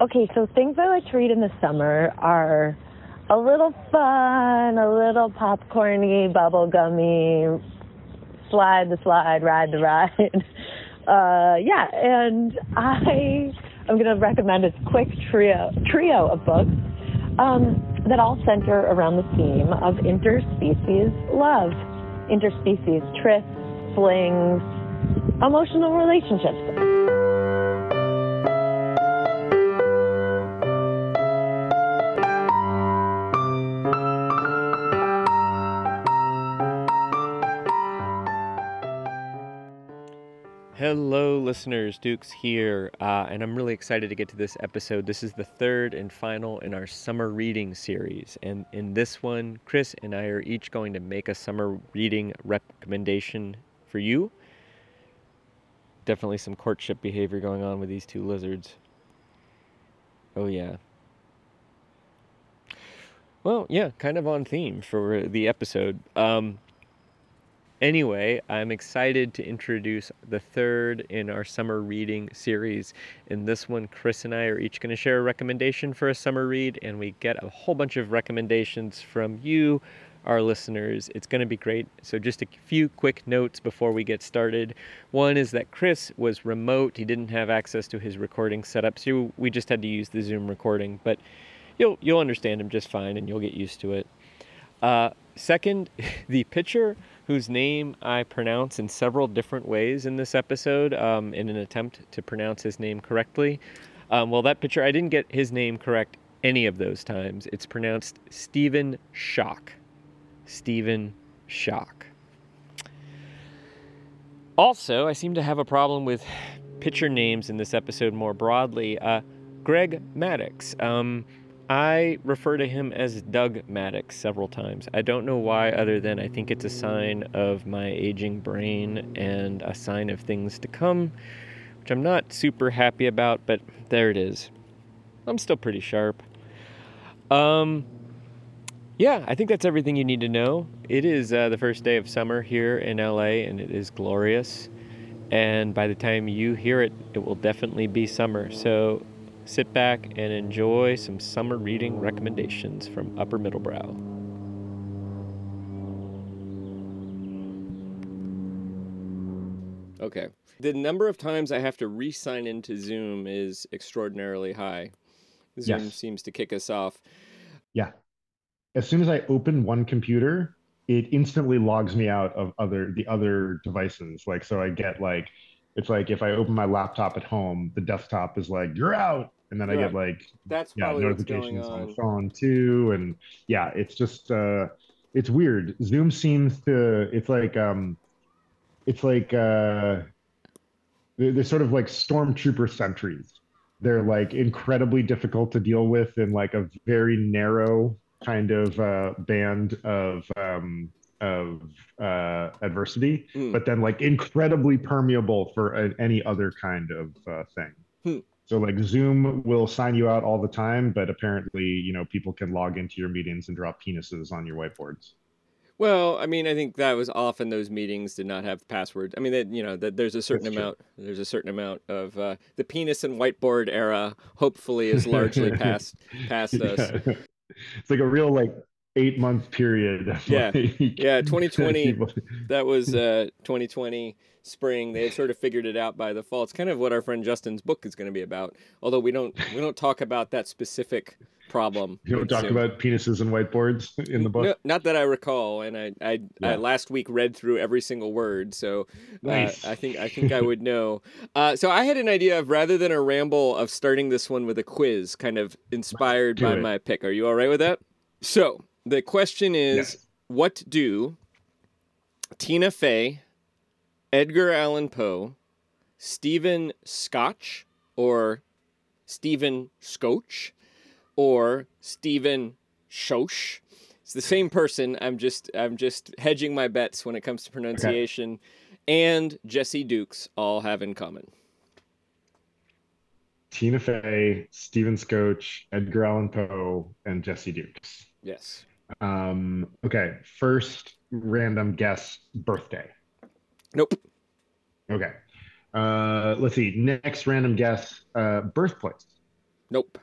Okay, so things I like to read in the summer are a little fun, a little popcorny, bubblegummy, slide the slide, ride the ride. Uh, yeah, and I am going to recommend a quick trio trio of books um, that all center around the theme of interspecies love, interspecies trysts, flings, emotional relationships. Listeners. Dukes here, uh, and I'm really excited to get to this episode. This is the third and final in our summer reading series. And in this one, Chris and I are each going to make a summer reading recommendation for you. Definitely some courtship behavior going on with these two lizards. Oh, yeah. Well, yeah, kind of on theme for the episode. Um, Anyway, I'm excited to introduce the third in our summer reading series. In this one, Chris and I are each going to share a recommendation for a summer read, and we get a whole bunch of recommendations from you, our listeners. It's going to be great. So, just a few quick notes before we get started. One is that Chris was remote, he didn't have access to his recording setup, so we just had to use the Zoom recording, but you'll, you'll understand him just fine and you'll get used to it. Uh, second, the pitcher whose name I pronounce in several different ways in this episode um, in an attempt to pronounce his name correctly. Um, well, that pitcher, I didn't get his name correct any of those times. It's pronounced Stephen Schoch. Stephen Schoch. Also, I seem to have a problem with pitcher names in this episode more broadly. Uh, Greg Maddux. Um, I refer to him as Doug Maddox several times. I don't know why, other than I think it's a sign of my aging brain and a sign of things to come, which I'm not super happy about, but there it is. I'm still pretty sharp. Um, yeah, I think that's everything you need to know. It is uh, the first day of summer here in LA, and it is glorious. And by the time you hear it, it will definitely be summer. So sit back and enjoy some summer reading recommendations from Upper Middlebrow. Okay. The number of times I have to re sign into Zoom is extraordinarily high. Zoom yes. seems to kick us off. Yeah. As soon as I open one computer, it instantly logs me out of other the other devices. Like so I get like it's like if I open my laptop at home, the desktop is like, you're out and then. I get like that's yeah notifications on. on the phone too, and yeah, it's just uh, it's weird. Zoom seems to it's like um, it's like uh, they're, they're sort of like stormtrooper sentries. They're like incredibly difficult to deal with in like a very narrow kind of uh, band of um, of uh, adversity, mm. but then like incredibly permeable for a, any other kind of uh, thing. So like Zoom will sign you out all the time, but apparently, you know, people can log into your meetings and drop penises on your whiteboards. Well, I mean, I think that was often those meetings did not have passwords. I mean, that you know, that there's a certain That's amount, true. there's a certain amount of uh, the penis and whiteboard era. Hopefully, is largely past past yeah. us. It's like a real like eight month period. Yeah, like, yeah. 2020. that was uh, 2020 spring. They had sort of figured it out by the fall. It's kind of what our friend Justin's book is going to be about. Although we don't we don't talk about that specific problem. You don't talk about penises and whiteboards in the book. No, not that I recall, and I I, yeah. I, last week read through every single word, so uh, nice. uh, I think I think I would know. Uh, so I had an idea of rather than a ramble of starting this one with a quiz, kind of inspired Do by it. my pick. Are you all right with that? So the question is, yes. what do Tina Fey Edgar Allan Poe, Stephen Scotch, or Stephen Scotch, or Stephen Shosh. It's the same person. I'm just I'm just hedging my bets when it comes to pronunciation. Okay. And Jesse Dukes all have in common. Tina Fey, Stephen Scotch, Edgar Allan Poe, and Jesse Dukes. Yes. Um, okay. First random guess birthday. Nope. Okay. Uh, let's see. Next random guess. Uh, birthplace. Nope.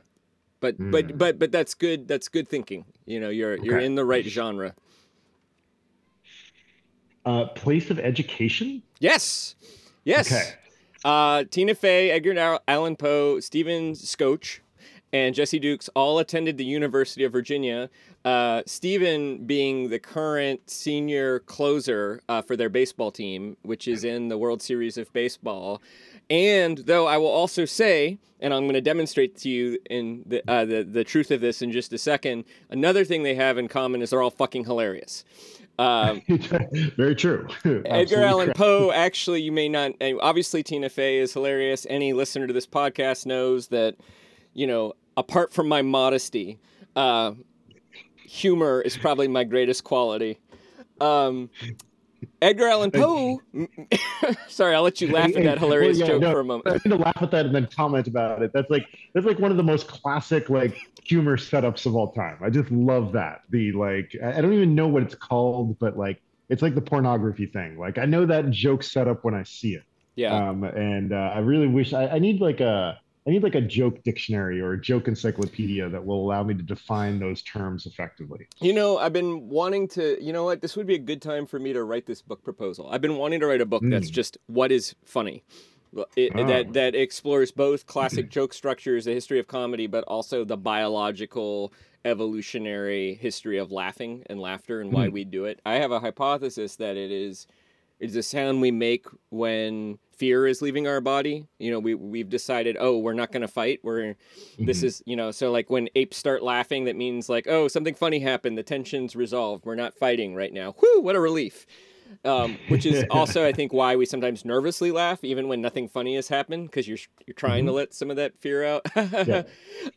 But Hmm. but but but that's good. That's good thinking. You know, you're you're in the right genre. Uh, place of education. Yes. Yes. Okay. Uh, Tina Fey, Edgar Al- Allan Poe, Stephen Scotch, and Jesse Dukes all attended the University of Virginia. Uh, Stephen being the current senior closer uh, for their baseball team, which is in the World Series of Baseball. And though I will also say, and I'm going to demonstrate to you in the, uh, the the truth of this in just a second. Another thing they have in common is they're all fucking hilarious. Um, Very true. Edgar Allan. Poe, actually, you may not. Obviously, Tina Fey is hilarious. Any listener to this podcast knows that, you know, apart from my modesty, uh, humor is probably my greatest quality. Um, Edgar Allan Poe. sorry, I'll let you laugh at that hilarious well, yeah, joke no, for a moment. I need to laugh at that and then comment about it. That's like that's like one of the most classic like humor setups of all time. I just love that. The like I don't even know what it's called, but like it's like the pornography thing. Like I know that joke setup when I see it. Yeah. Um, and uh, I really wish I, I need like a I need like a joke dictionary or a joke encyclopedia that will allow me to define those terms effectively. You know, I've been wanting to. You know what? This would be a good time for me to write this book proposal. I've been wanting to write a book that's Mm. just what is funny, it, Oh. that that explores both classic joke structures, the history of comedy, but also the biological evolutionary history of laughing and laughter and why Mm. we do it. I have a hypothesis that it is it's a sound we make when fear is leaving our body. You know, we we've decided, oh, we're not going to fight. We're this Mhm. is you know so like when apes start laughing that means like oh something funny happened the tension's resolved we're not fighting right now whew what a relief um, which is also i think why we sometimes nervously laugh even when nothing funny has happened because you're you're trying to let some of that fear out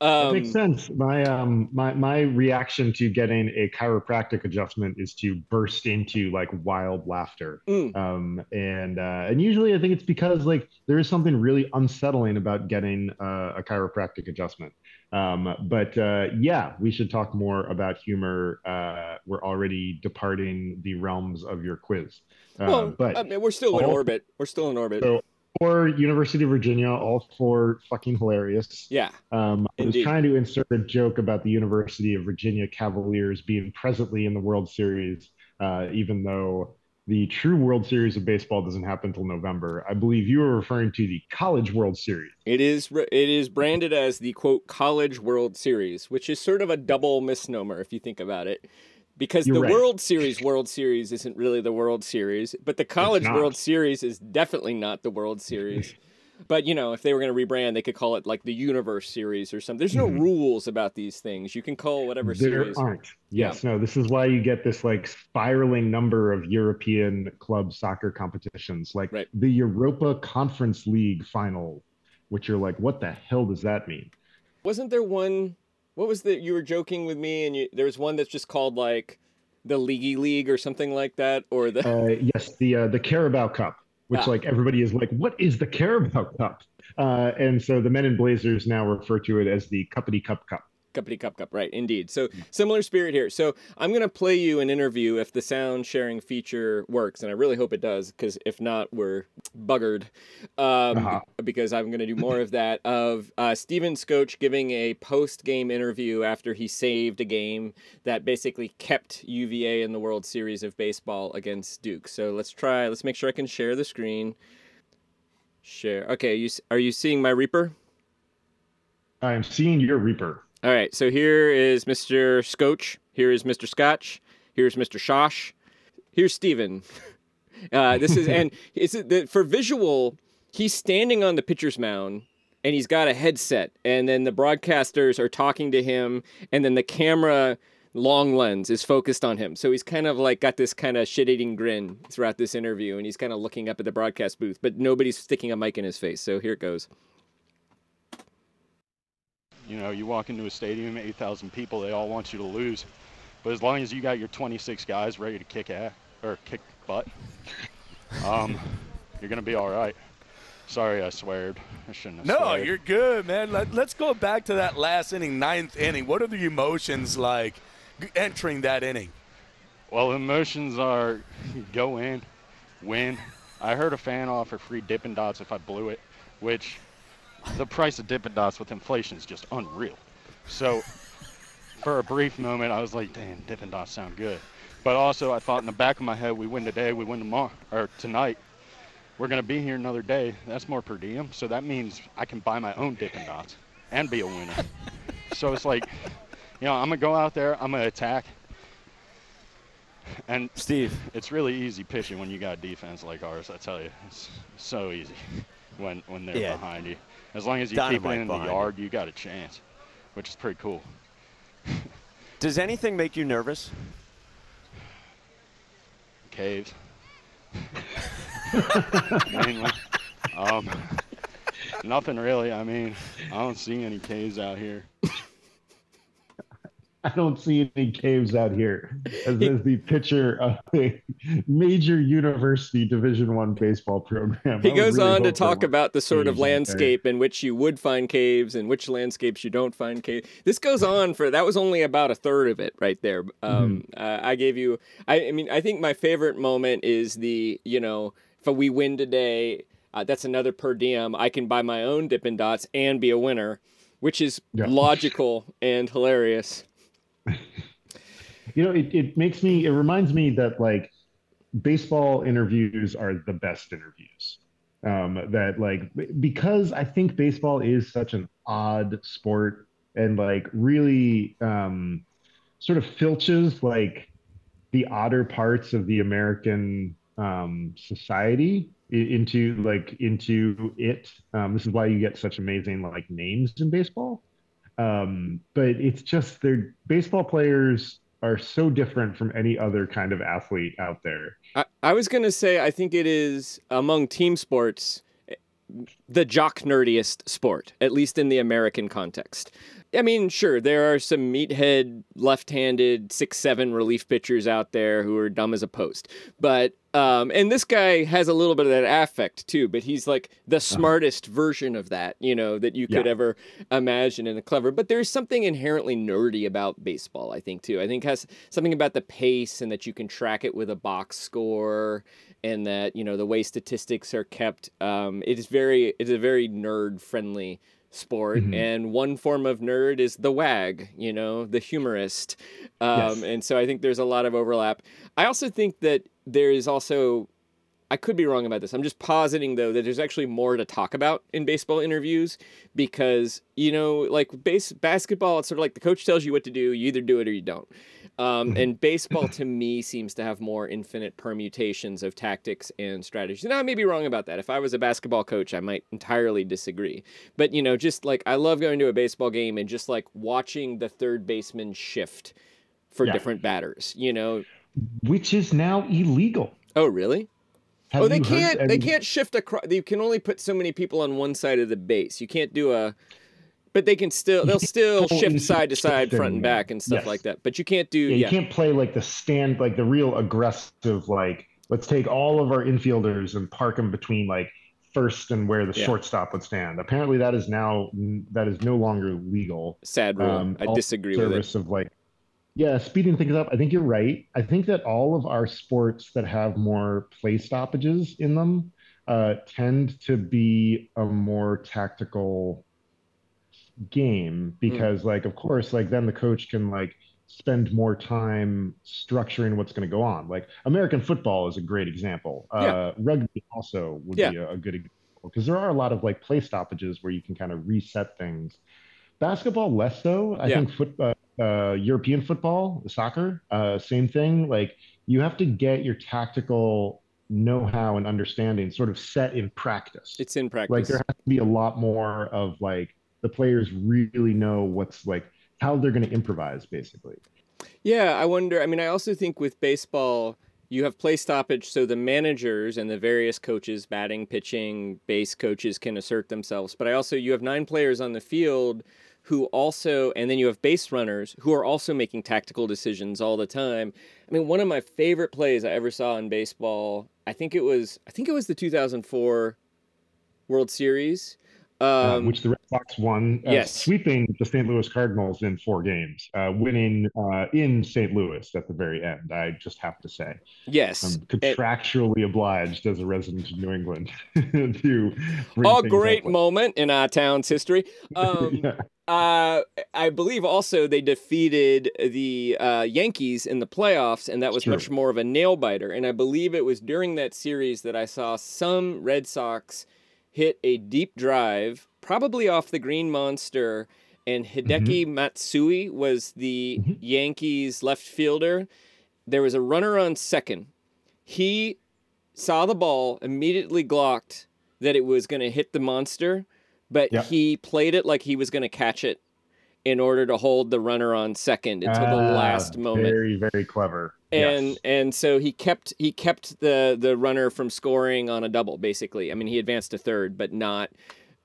That um, makes sense. My um my my reaction to getting a chiropractic adjustment is to burst into like wild laughter. Mm. Um and uh, and usually I think it's because like there is something really unsettling about getting uh, a chiropractic adjustment. Um but uh, yeah, we should talk more about humor. Uh, we're already departing the realms of your quiz. Uh, well but I mean, we're still in orbit we're still in orbit So- for University of Virginia, all four fucking hilarious. yeah Um, I was trying to insert a joke about the University of Virginia Cavaliers being presently in the World Series, uh, even though the true World Series of baseball doesn't happen until November. I believe you were referring to the College World Series. It is it is branded as the quote college world series which is sort of a double misnomer if you think about it because You're the right. World Series World Series isn't really the World Series, but the College. World Series is definitely not the World Series. But you know, if they were going to rebrand, they could call it like the Universe Series or something. There's no Mhm. rules about these things. You can call whatever There series. aren't. Yes, no, this is why you get this like spiraling number of European club soccer competitions, like Right. the Europa Conference League final, which you're like, what the hell does that mean? Wasn't there one? What was the? You were joking with me, and you, there was one that's just called like the Leaguey League or something like that, or the. Uh, yes, the uh, the Carabao Cup, which Ah. like everybody is like, what is the Carabao Cup? Uh, and so the men in blazers now refer to it as the Cuppity Cup Cup. Cuppity cup cup, right? Indeed. So similar spirit here. So I'm gonna play you an interview if the sound sharing feature works, and I really hope it does, because if not, we're buggered. Um, Uh-huh. Because I'm gonna do more of that of uh, Steven Scotch giving a post game interview after he saved a game that basically kept UVA in the World Series of baseball against Duke. So let's try. Let's make sure I can share the screen. Share. Okay. You are you seeing my Reaper? I am seeing your Reaper. All right, so here is Mr. Scotch. Here is Mr. Scotch. Here's Mr. Shosh. Here's Steven. Uh, this is and it's the, for visual. He's standing on the pitcher's mound and he's got a headset, and then the broadcasters are talking to him, and then the camera long lens is focused on him. So he's kind of like got this kind of shit-eating grin throughout this interview, and he's kind of looking up at the broadcast booth, but nobody's sticking a mic in his face. So here it goes. You know, you walk into a stadium, 8,000 people, they all want you to lose. But as long as you got your 26 guys ready to kick ass or kick butt, um, you're gonna be all right. Sorry, I sweared. I shouldn't have. No, sweared. you're good, man. Let, let's go back to that last inning, ninth inning. What are the emotions like entering that inning? Well, emotions are go in, win. I heard a fan offer free Dippin' Dots if I blew it, which the price of Dippin' Dots with inflation is just unreal. So for a brief moment, I was like, damn, Dippin' Dots sound good. But also, I thought in the back of my head, we win today, we win tomorrow, or tonight. We're going to be here another day. That's more per diem. So that means I can buy my own Dippin' Dots and be a winner. so it's like, you know, I'm going to go out there, I'm going to attack. And Steve, it's really easy pitching when you got a defense like ours. I tell you, it's so easy when when they're Yeah. behind you. As long as you keep it in the yard, you got a chance, which is pretty cool. does anything make you nervous? Caves, mainly. Um, nothing really. I mean, I don't see any caves out here. I don't see any caves out here. As, as the pitcher of a major university Division One baseball program, He I goes really on to talk about the sort of caves out there. landscape in which you would find caves and which landscapes you don't find caves. This goes on for that was only about a third of it right there. Um, Mm-hmm. uh, I gave you. I, I mean, I think my favorite moment is the you know if we win today, uh, that's another per diem. I can buy my own Dippin' Dots and be a winner, which is Yeah. logical and hilarious. You know, it, it makes me, it reminds me that like baseball interviews are the best interviews. Um, that like, because I think baseball is such an odd sport and like really um, sort of filches like the odder parts of the American um, society into like into it. Um, this is why you get such amazing like names in baseball. Um, but it's just they're baseball players are so different from any other kind of athlete out there. I, I was gonna say I think it is among team sports the jock nerdiest sport, at least in the American context. I mean, sure, there are some meathead left-handed six seven relief pitchers out there who are dumb as a post, but um, and this guy has a little bit of that affect too, but he's like the smartest version of that, you know, that you could Yeah. ever imagine and clever. But there's something inherently nerdy about baseball, I think too. I think has something about the pace and that you can track it with a box score and that you know the way statistics are kept. Um, it is very it is a very nerd friendly sport Mhm. and one form of nerd is the wag you know the humorist um, Yes. and so i think there's a lot of overlap i also think that there is also I could be wrong about this. I'm just positing though that there's actually more to talk about in baseball interviews because you know, like base basketball, it's sort of like the coach tells you what to do. You either do it or you don't. Um, and baseball to me seems to have more infinite permutations of tactics and strategies. And I may be wrong about that. If I was a basketball coach, I might entirely disagree. But you know, just like I love going to a baseball game and just like watching the third baseman shift for Yeah. different batters. You know, which is now illegal. oh really? Have oh, they can't. I they can't shift across. You can only put so many people on one side of the base. You can't do a. But they can still. They'll still shift side to side, front and back, and stuff yes. like that. But you can't do. Yeah, Yeah. you can't play like the stand, like the real aggressive, like let's take all of our infielders and park them between like first and where the Yeah. shortstop would stand. Apparently, that is now that is no longer legal. Sad rule. Um, I disagree with it. service of like yeah speeding things up i think you're right i think that all of our sports that have more play stoppages in them uh, tend to be a more tactical game because like of course like then the coach can like spend more time structuring what's going to go on like american football is a great example uh, Yeah. rugby also would Yeah. be a, a good example because there are a lot of like play stoppages where you can kind of reset things basketball less so i Yeah. think football. uh, uh, european football soccer uh, same thing like you have to get your tactical know-how and understanding sort of set in practice It's in practice. like there has to be a lot more of like the players really know what's like how they're going to improvise basically Yeah, I wonder. I mean, I also think with baseball, you have play stoppage, so the managers and the various coaches, batting, pitching, base coaches can assert themselves. But I also, you have nine players on the field who also, and then you have base runners who are also making tactical decisions all the time. I mean, one of my favorite plays I ever saw in baseball, I think it was, I think it was the 2004 World Series. Uh, Um, which the Red Sox won, uh, yes. sweeping the St. Louis Cardinals in four games, uh, winning uh, in St. Louis at the very end. I just have to say, yes. I'm contractually obliged as a resident of New England to a great moment in our town's history. Um, Yeah. uh, I believe also they defeated the uh, Yankees in the playoffs, and that was much more of a nail biter. And I believe it was during that series that I saw some Red Sox hit a deep drive, probably off the Green Monster, and Hideki Matsui was the Mhm. Yankees left fielder. There was a runner on second. He saw the ball, immediately glocked that it was going to hit the monster, but Yeah. he played it like he was going to catch it in order to hold the runner on second until the Ah, last moment. Very, very clever. And yes. and so he kept he kept the the runner from scoring on a double basically. I mean, he advanced to third, but not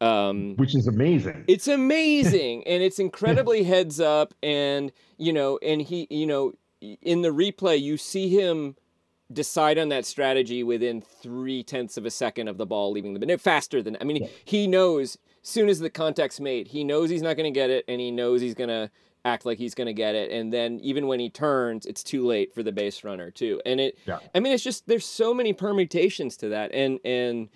um which is amazing. it's amazing and it's incredibly heads up and you know and he you know in the replay you see him decide on that strategy within three tenths of a second of the ball leaving the no, faster than I mean Yeah. he knows soon as the contact's made he knows he's not going to get it and he knows he's going to act like he's going to get it and then even when he turns it's too late for the base runner too and it Yeah. I mean it's just there's so many permutations to that and and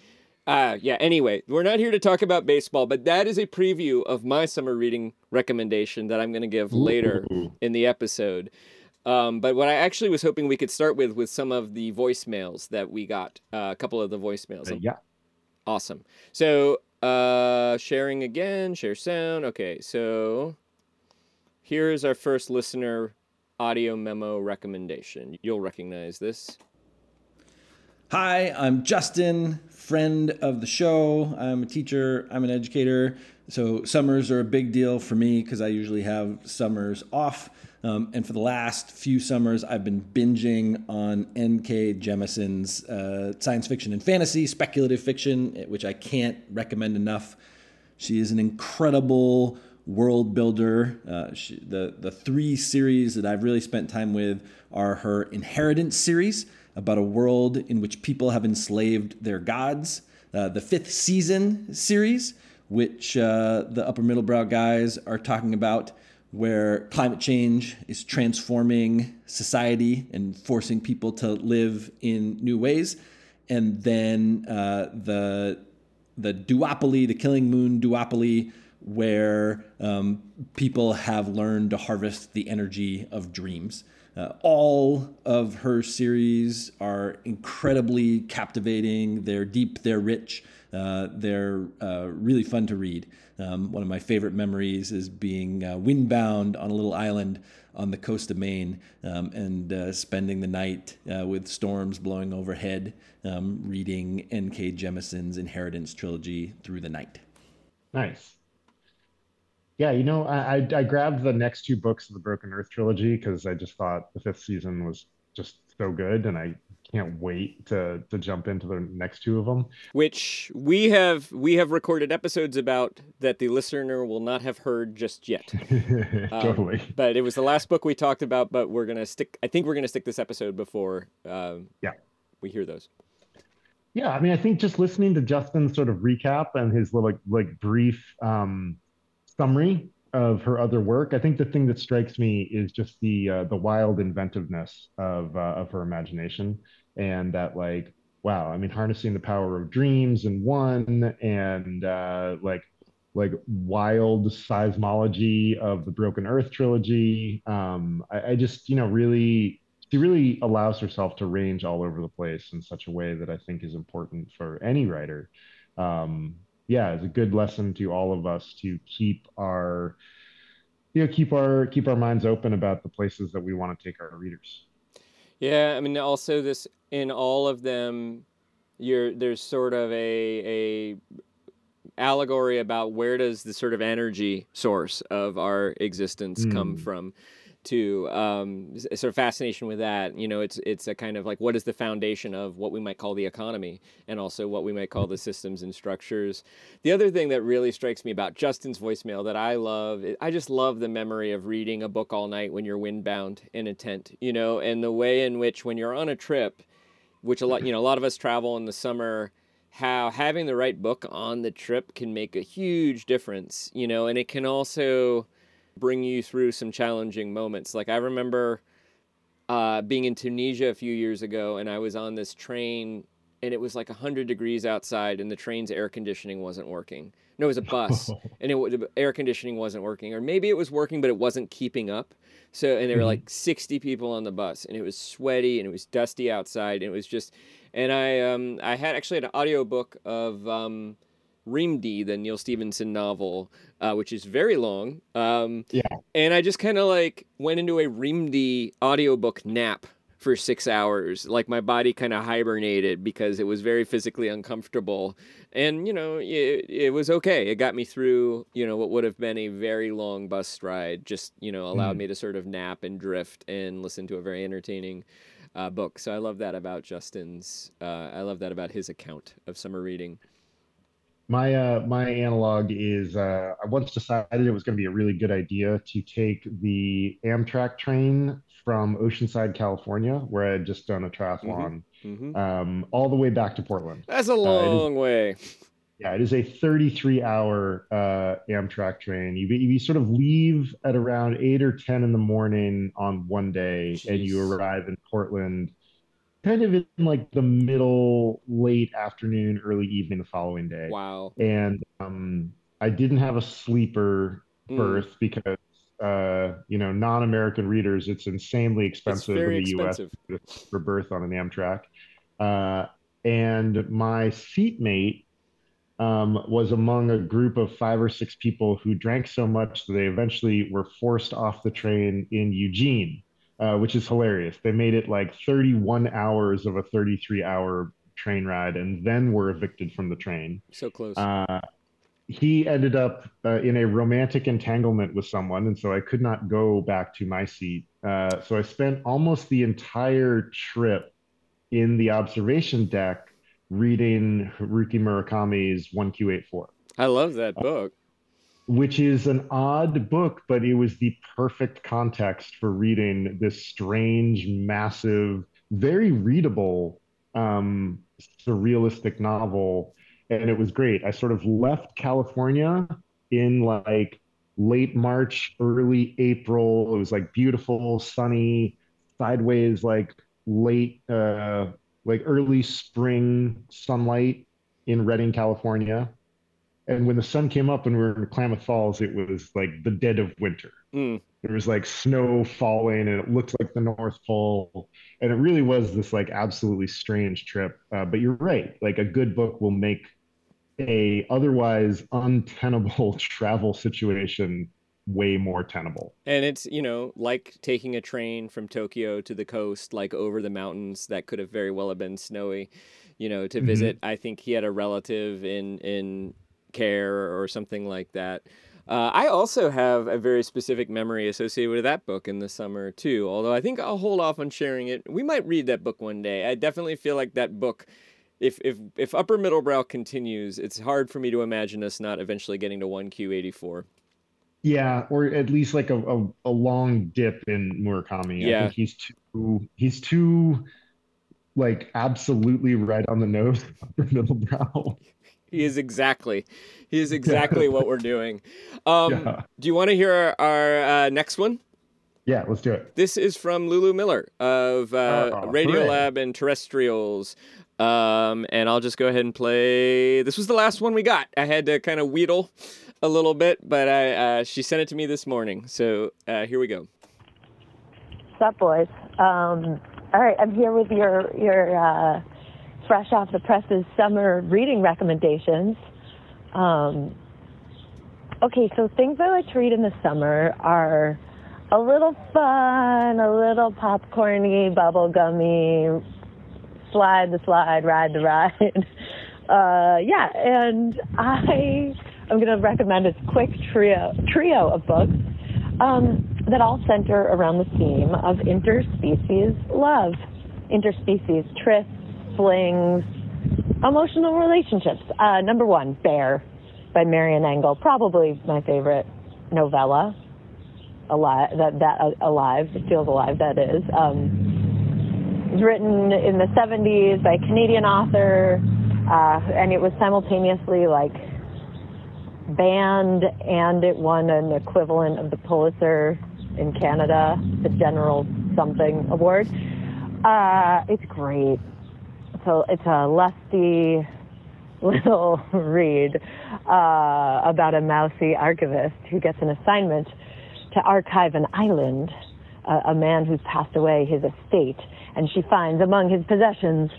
uh, yeah, anyway, we're not here to talk about baseball, but that is a preview of my summer reading recommendation that I'm going to give later Ooh. in the episode. Um, but what I actually was hoping we could start with with some of the voicemails that we got, uh, a couple of the voicemails. Uh, yeah. Awesome. So, uh, sharing again, share sound. Okay, so here's our first listener audio memo recommendation. You'll recognize this. Hi, I'm Justin, friend of the show. I'm a teacher, I'm an educator. So, summers are a big deal for me because I usually have summers off. Um, and for the last few summers, I've been binging on N.K. Jemisin's uh, science fiction and fantasy, speculative fiction, which I can't recommend enough. She is an incredible world builder. Uh, she, the the three series that I've really spent time with are her Inheritance series about a world in which people have enslaved their gods. Uh, the fifth season series, which uh, the upper middlebrow guys are talking about, where climate change is transforming society and forcing people to live in new ways. And then uh, the the duopoly, the Killing Moon duopoly, where um, people have learned to harvest the energy of dreams. Uh, all of her series are incredibly captivating. They're deep, they're rich, uh, they're uh, really fun to read. Um, one of my favorite memories is being uh, windbound on a little island on the coast of Maine um, and uh, spending the night uh, with storms blowing overhead, um, reading N.K. Jemisin's Inheritance trilogy through the night. Nice. Yeah, you know, I, I I grabbed the next two books of the Broken Earth trilogy because I just thought the fifth season was just so good, and I can't wait to to jump into the next two of them. which we have we have recorded episodes about that the listener will not have heard just yet. Um, totally. But it was the last book we talked about. But we're gonna stick. I think we're gonna stick this episode before. Um, Yeah. We hear those. Yeah, I mean, I think just listening to Justin's sort of recap and his little like like brief um, summary of her other work, I think the thing that strikes me is just the uh, the wild inventiveness of uh, of her imagination, and that like wow, I mean, harnessing the power of dreams and one, and uh, like like wild seismology of the Broken Earth trilogy. Um, I, I just you know really she really allows herself to range all over the place in such a way that I think is important for any writer. Um, yeah, it's a good lesson to all of us to keep our, you know, keep our keep our minds open about the places that we want to take our readers. Yeah, I mean, also this in all of them, you're there's sort of a a allegory about where does the sort of energy source of our existence come Mm. from to um, sort of fascination with that you know it's it's a kind of like what is the foundation of what we might call the economy and also what we might call the systems and structures. The other thing that really strikes me about justin's voicemail that i love i just love the memory of reading a book all night when you're windbound in a tent you know and the way in which when you're on a trip which a lot you know a lot of us travel in the summer how having the right book on the trip can make a huge difference, you know, and it can also bring you through some challenging moments. Like I remember uh, being in Tunisia a few years ago, and I was on this train, and it was like 100 degrees outside, and the train's air conditioning wasn't working. No, it was a bus, and it the air conditioning wasn't working, or maybe it was working, but it wasn't keeping up. So, and there were like 60 people on the bus, and it was sweaty, and it was dusty outside, and it was just, and I, um, I had actually an audiobook of, um, Reamde, the Neal Stephenson novel, uh, which is very long. Um, Yeah. And I just kind of like went into a Reamde audiobook nap for six hours. Like my body kind of hibernated because it was very physically uncomfortable. And, you know, it, it was okay. It got me through, you know, what would have been a very long bus ride, just, you know, allowed Mhm. me to sort of nap and drift and listen to a very entertaining uh, book. So I love that about Justin's, uh, I love that about his account of summer reading. My uh my analog is uh I once decided it was going to be a really good idea to take the Amtrak train from Oceanside, California, where I had just done a triathlon, hmm um, all the way back to Portland. That's a is- long way. Yeah, it is a 33 hour uh, Amtrak train. You, you sort of leave at around 8 or 10 in the morning on one day, and you arrive in Portland kind of in like the middle, late afternoon, early evening the following day. Wow. And um, I didn't have a sleeper Mm. berth because, uh, you know, non-American readers, it's insanely expensive very in the US for berth on an Amtrak. Uh, and my seatmate um, was among a group of five or six people who drank so much that they eventually were forced off the train in Eugene, uh, which is hilarious. They made it like 31 hours of a 33 hour train ride and then were evicted from the train. So close. Uh, he ended up uh, in a romantic entanglement with someone, and so I could not go back to my seat. Uh, so I spent almost the entire trip in the observation deck reading Haruki Murakami's 1Q84, I love that book. Which is an odd book, but it was the perfect context for reading this strange, massive, very readable, um, surrealistic novel. And it was great. I sort of left California in like late March, early April. It was like beautiful, sunny, sideways, like late, uh, like early spring sunlight in Redding, California. And when the sun came up and we were in Klamath Falls, it was like the dead of winter. Mm. There was like snow falling and it looked like the North Pole. And it really was this like absolutely strange trip. Uh, but you're right. Like a good book will make a otherwise untenable travel situation way more tenable. And it's, you know, like taking a train from Tokyo to the coast, like over the mountains that could have very well have been snowy, you know, to Mhm. visit. I think he had a relative in in care or something like that. Uh, I also have a very specific memory associated with that book in the summer too. Although I think I'll hold off on sharing it. We might read that book one day. I definitely feel like that book. If if if Upper Middlebrow continues, it's hard for me to imagine us not eventually getting to one Q eighty four. Yeah, or at least like a, a, a long dip in Murakami. I Yeah. think he's too he's too like absolutely right on the nose Upper Middle middlebrow. He is exactly. He is exactly what we're doing. Um, Yeah. Do you want to hear our, our uh, next one? Yeah, let's do it. This is from Lulu Miller of uh, Oh, Radio hooray. Lab and Terrestrials. Um, and I'll just go ahead and play. This was the last one we got. I had to kind of wheedle a little bit, but I, uh, she sent it to me this morning. So uh, here we go. What's up, boys? Um, all right, I'm here with your your uh, fresh off the presses summer reading recommendations. Um, okay, so things I like to read in the summer are a little fun, a little popcorny, bubblegummy, slide the slide, ride the ride. Uh, yeah, and I am going to recommend a quick trio trio of books um, that all center around the theme of interspecies love, interspecies trysts, flings, emotional relationships. Uh, number one, Bear by Marian Engel, probably my favorite novella. Alive, that that uh, alive feels alive. That is. Um, was written in the 70s by a Canadian author. uh, and it was simultaneously like banned and it won an equivalent of the Pulitzer in Canada, the General Something Award. Uh, it's great. So it's a lusty little read uh, about a mousy archivist who gets an assignment to archive an island, uh, a man who's passed away his estate, and she finds among his possessions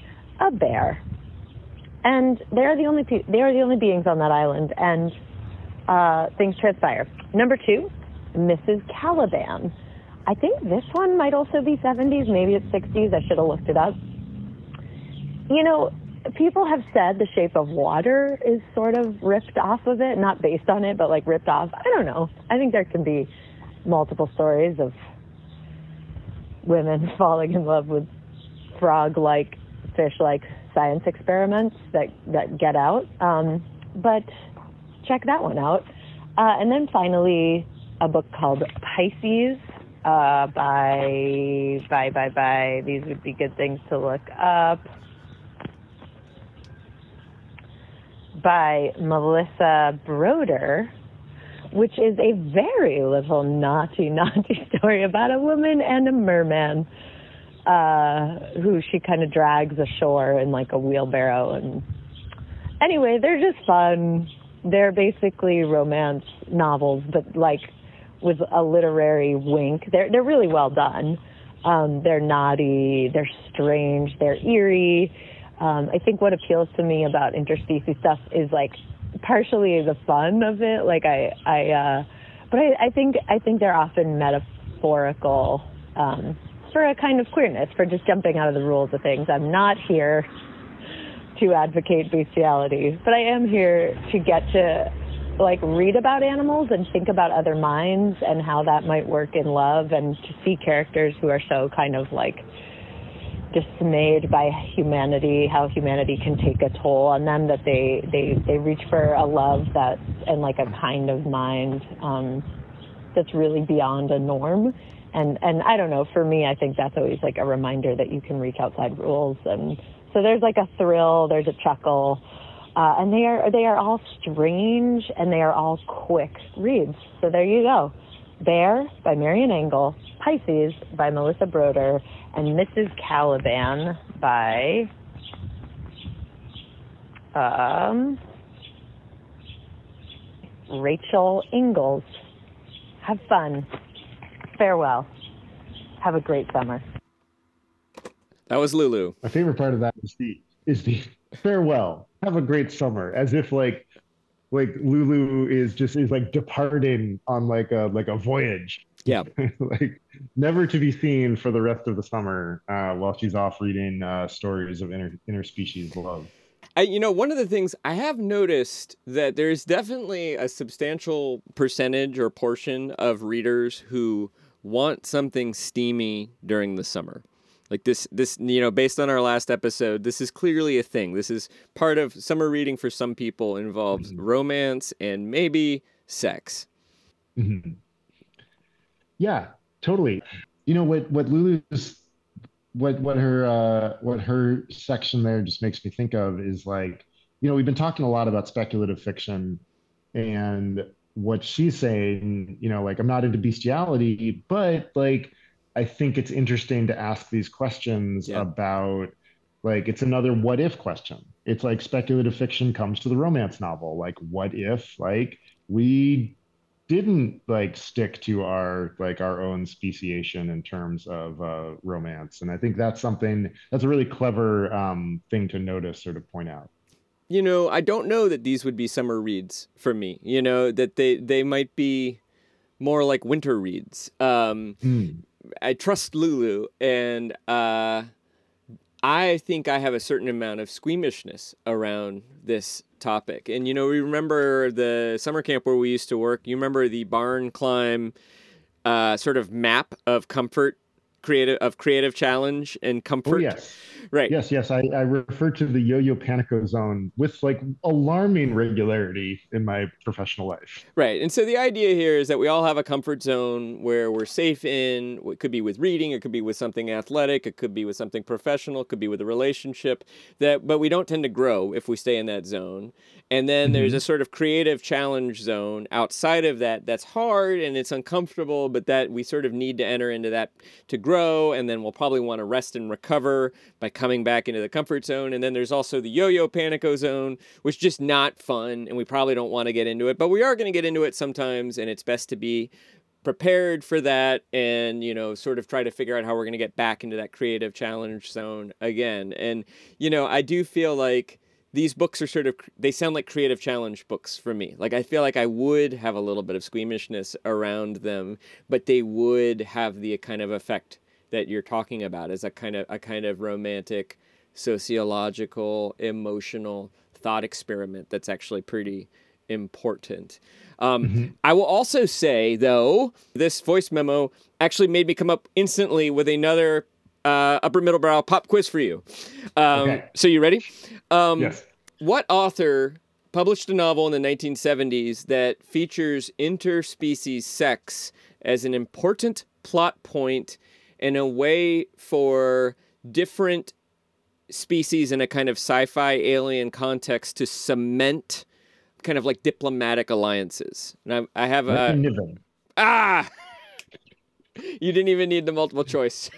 a bear. And they are the only pe- they are the only beings on that island, and uh, things transpire. Number two, Mrs. Caliban. I think this one might also be 70s, maybe it's 60s. I should have looked it up. You know, people have said the shape of water is sort of ripped off of it, not based on it, but like ripped off. I don't know. I think there can be multiple stories of women falling in love with frog like, fish like science experiments that, that get out. Um, but check that one out. Uh, and then finally, a book called Pisces uh, by, by, by, by, these would be good things to look up. By Melissa Broder, which is a very little naughty, naughty story about a woman and a merman uh, who she kind of drags ashore in like a wheelbarrow. And anyway, they're just fun. They're basically romance novels, but like with a literary wink. They're they're really well done. Um, they're naughty, they're strange, they're eerie. Um, I think what appeals to me about interspecies stuff is like partially the fun of it. Like I, I, uh, but I, I think I think they're often metaphorical um, for a kind of queerness, for just jumping out of the rules of things. I'm not here to advocate bestiality, but I am here to get to like read about animals and think about other minds and how that might work in love and to see characters who are so kind of like dismayed by humanity, how humanity can take a toll on them, that they they they reach for a love that and like a kind of mind um, that's really beyond a norm. And and I don't know. For me, I think that's always like a reminder that you can reach outside rules. And so there's like a thrill, there's a chuckle, uh, and they are they are all strange and they are all quick reads. So there you go. Bear by Marian Engel, Pisces by Melissa Broder, and Mrs. Caliban by um, Rachel Ingalls. Have fun. Farewell. Have a great summer. That was Lulu. My favorite part of that is the is the farewell. Have a great summer, as if like like Lulu is just is like departing on like a like a voyage. Yeah. like never to be seen for the rest of the summer uh, while she's off reading uh, stories of inter interspecies love. I, you know, one of the things I have noticed that there's definitely a substantial percentage or portion of readers who want something steamy during the summer. Like this, this, you know, based on our last episode, this is clearly a thing. This is part of summer reading for some people involves mm-hmm. romance and maybe sex. Mm-hmm. Yeah, totally. You know what? What Lulu's what what her uh, what her section there just makes me think of is like you know we've been talking a lot about speculative fiction and what she's saying you know like i'm not into bestiality but like i think it's interesting to ask these questions yeah. about like it's another what if question it's like speculative fiction comes to the romance novel like what if like we didn't like stick to our like our own speciation in terms of uh, romance. And i think that's something that's a really clever um, thing to notice or to point out. You know i don't know that these would be summer reads for me. You know that they they might be more like winter reads. Um, mm. i trust lulu and uh, i think i have a certain amount of squeamishness around this topic. And you know, we remember the summer camp where we used to work. You remember the barn climb uh, sort of map of comfort creative of creative challenge and comfort. Oh, comfort. yes. Right. Yes, yes. I, I refer to the yo-yo panico zone with like alarming regularity in my professional life. Right. And so the idea here is that we all have a comfort zone where we're safe in. It could be with reading, it could be with something athletic, it could be with something professional, it could be with a relationship that but we don't tend to grow if we stay in that zone. And then mm-hmm. there's a sort of creative challenge zone outside of that that's hard and it's uncomfortable, but that we sort of need to enter into that to grow and then we'll probably want to rest and recover by coming back into the comfort zone. And then there's also the yo-yo panico zone, which is just not fun and we probably don't want to get into it, but we are going to get into it sometimes and it's best to be prepared for that and you know sort of try to figure out how we're going to get back into that creative challenge zone again and you know i do feel like these books are sort of they sound like creative challenge books for me like i feel like i would have a little bit of squeamishness around them but they would have the kind of effect that you're talking about as a kind of a kind of romantic sociological emotional thought experiment that's actually pretty important. Um, I will also say, though, this voice memo actually made me come up instantly with another uh, upper middle brow pop quiz for you. Um, Okay. So you ready? Um, Yes. What author published a novel in the 1970s that features interspecies sex as an important plot point and a way for different species in a kind of sci-fi alien context to cement kind of like diplomatic alliances. And I, I have a ah. you didn't even need the multiple choice.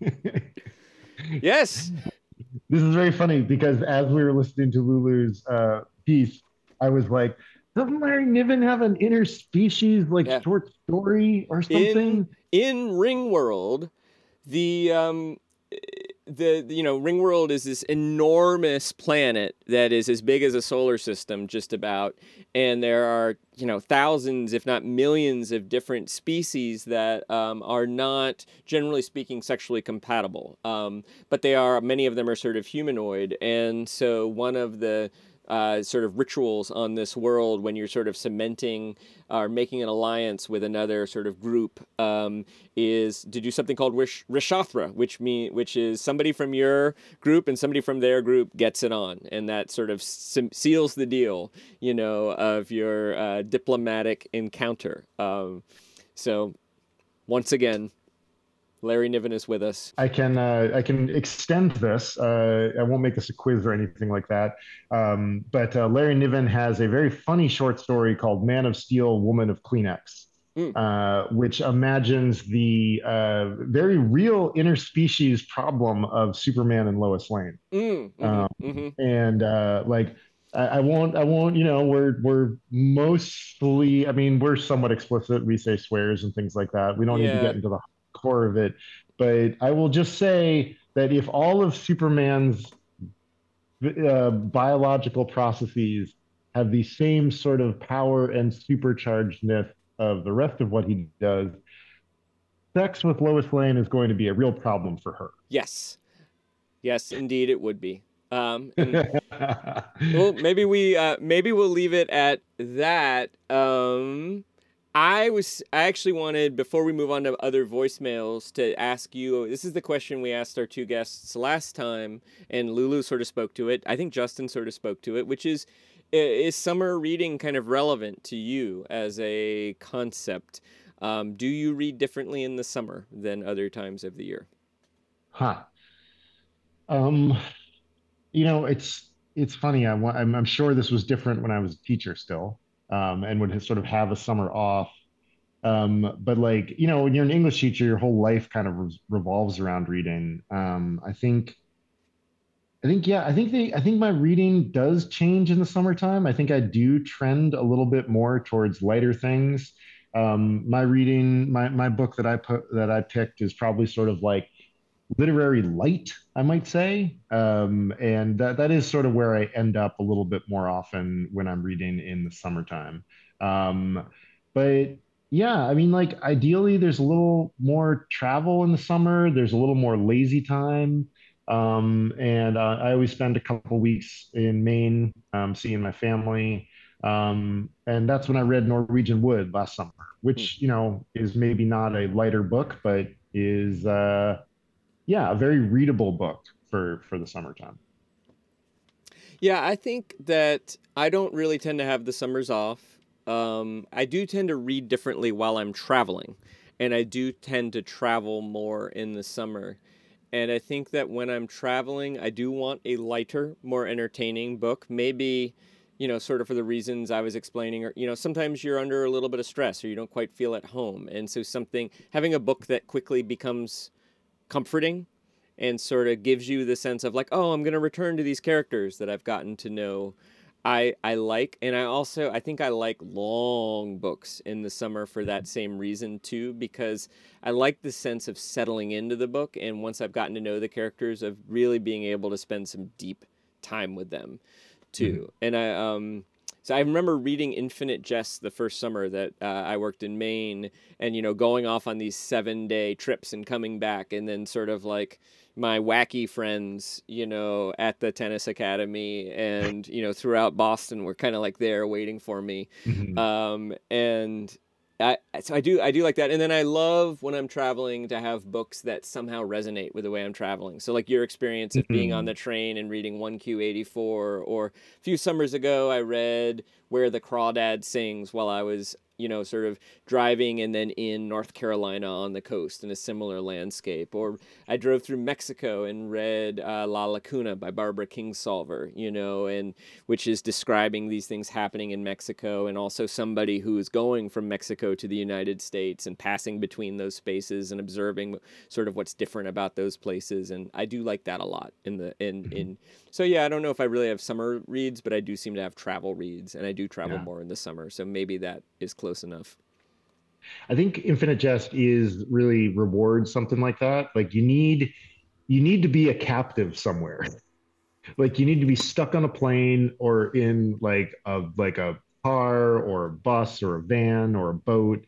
yes. This is very funny because as we were listening to Lulu's uh, piece, I was like, doesn't Larry Niven have an interspecies like Yeah. short story or something? in Ringworld, the um, the you know Ringworld is this enormous planet that is as big as a solar system, just about, and there are you know thousands, if not millions, of different species that um, are not, generally speaking, sexually compatible. Um, but they are many of them are sort of humanoid, and so one of the uh, sort of rituals on this world when you're sort of cementing or making an alliance with another sort of group um, is to do something called Rish- which mean which is somebody from your group and somebody from their group gets it on, and that sort of se- seals the deal, you know, of your uh, diplomatic encounter. Um, so, once again, Larry Niven is with us. I can uh, I can extend this. Uh, I won't make this a quiz or anything like that. Um, but uh, Larry Niven has a very funny short story called "Man of Steel, Woman of Kleenex," Mm. uh, which imagines the uh, very real interspecies problem of Superman and Lois Lane. Mm, mhm, Um, mhm. and uh, like I, I won't I won't you know we're we're mostly I mean we're somewhat explicit we say swears and things like that we don't need to get into the core of it but I will just say that if all of Superman's uh, biological processes have the same sort of power and superchargedness of the rest of what he does sex with Lois Lane is going to be a real problem for her Yes, yes, indeed, it would be. Um, and well, maybe we uh, maybe we'll leave it at that. Um, I was I actually wanted before we move on to other voicemails to ask you. This is the question we asked our two guests last time, and Lulu sort of spoke to it. I think Justin sort of spoke to it, which is is summer reading kind of relevant to you as a concept? Um, do you read differently in the summer than other times of the year? Huh. Um, you know, it's it's funny. I, I'm I'm sure this was different when I was a teacher still, um, and would sort of have a summer off. Um, but like, you know, when you're an English teacher, your whole life kind of re- revolves around reading. Um, I think, I think, yeah, I think they, I think my reading does change in the summertime. I think I do trend a little bit more towards lighter things. Um, my reading, my my book that I put that I picked is probably sort of like literary light, I might say. Um, and that, that is sort of where I end up a little bit more often when I'm reading in the summertime. Um, but yeah, I mean, like ideally, there's a little more travel in the summer, there's a little more lazy time. Um, and uh, I always spend a couple weeks in Maine, um, seeing my family. Um, and that's when I read Norwegian Wood last summer, which, you know, is maybe not a lighter book, but is uh, yeah, a very readable book for for the summertime. Yeah, I think that I don't really tend to have the summers off. Um, I do tend to read differently while I'm traveling, and I do tend to travel more in the summer. And I think that when I'm traveling, I do want a lighter, more entertaining book. Maybe, you know, sort of for the reasons I was explaining, or, you know, sometimes you're under a little bit of stress or you don't quite feel at home. And so something, having a book that quickly becomes comforting and sort of gives you the sense of like, oh, I'm going to return to these characters that I've gotten to know. I I like and I also I think I like long books in the summer for that same reason too because I like the sense of settling into the book and once I've gotten to know the characters of really being able to spend some deep time with them too. Mm-hmm. And I um so I remember reading Infinite Jest the first summer that uh, I worked in Maine, and you know going off on these seven day trips and coming back, and then sort of like my wacky friends, you know, at the tennis academy and you know throughout Boston were kind of like there waiting for me, mm-hmm. um, and I, so I do I do like that, and then I love when I'm traveling to have books that somehow resonate with the way I'm traveling. So like your experience of being on mm-hmm. the train and reading One Q eighty four, or a few summers ago I read Where the Crawdad Sings while I was you know, sort of driving and then in North Carolina on the coast in a similar landscape. Or I drove through Mexico and read uh, La Lacuna by Barbara Kingsolver, you know, and which is describing these things happening in Mexico and also somebody who is going from Mexico to the United States and passing between those spaces and observing sort of what's different about those places. And I do like that a lot in the in mm-hmm. in so yeah, I don't know if I really have summer reads, but I do seem to have travel reads, and I do travel yeah. more in the summer. So maybe that is close enough. I think Infinite Jest is really rewards something like that. Like you need you need to be a captive somewhere. Like you need to be stuck on a plane or in like a like a car or a bus or a van or a boat.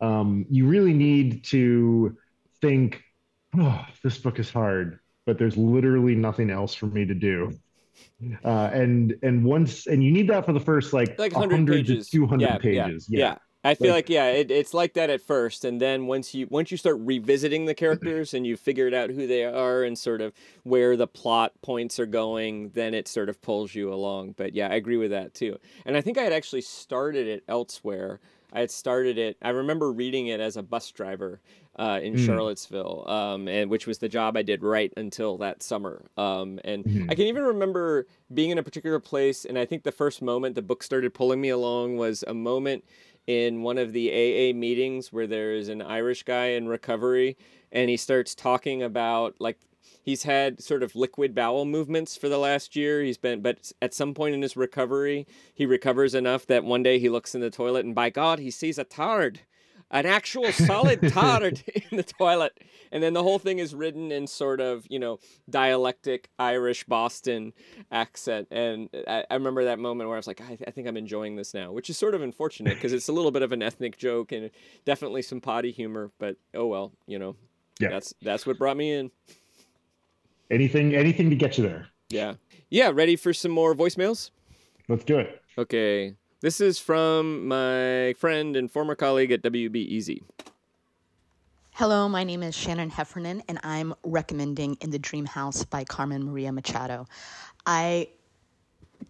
Um, you really need to think, oh, this book is hard but there's literally nothing else for me to do. Uh, and and once and you need that for the first like, like 100, pages. to 200 yeah, pages. Yeah. yeah. yeah. I feel like, like yeah, it, it's like that at first, and then once you once you start revisiting the characters and you figured out who they are and sort of where the plot points are going, then it sort of pulls you along. But yeah, I agree with that too. And I think I had actually started it elsewhere. I had started it. I remember reading it as a bus driver, uh, in mm. Charlottesville, um, and which was the job I did right until that summer. Um, and mm. I can even remember being in a particular place, and I think the first moment the book started pulling me along was a moment in one of the AA meetings where there is an Irish guy in recovery, and he starts talking about like he's had sort of liquid bowel movements for the last year. He's been, but at some point in his recovery, he recovers enough that one day he looks in the toilet and by God, he sees a tard an actual solid tard in the toilet. And then the whole thing is written in sort of, you know, dialectic Irish Boston accent. And I, I remember that moment where I was like, I, th- I think I'm enjoying this now, which is sort of unfortunate because it's a little bit of an ethnic joke and definitely some potty humor. But oh well, you know, yeah. that's that's what brought me in. Anything, anything to get you there. Yeah. Yeah. Ready for some more voicemails? Let's do it. Okay. This is from my friend and former colleague at WBEZ. Hello, my name is Shannon Heffernan, and I'm recommending In the Dream House by Carmen Maria Machado. I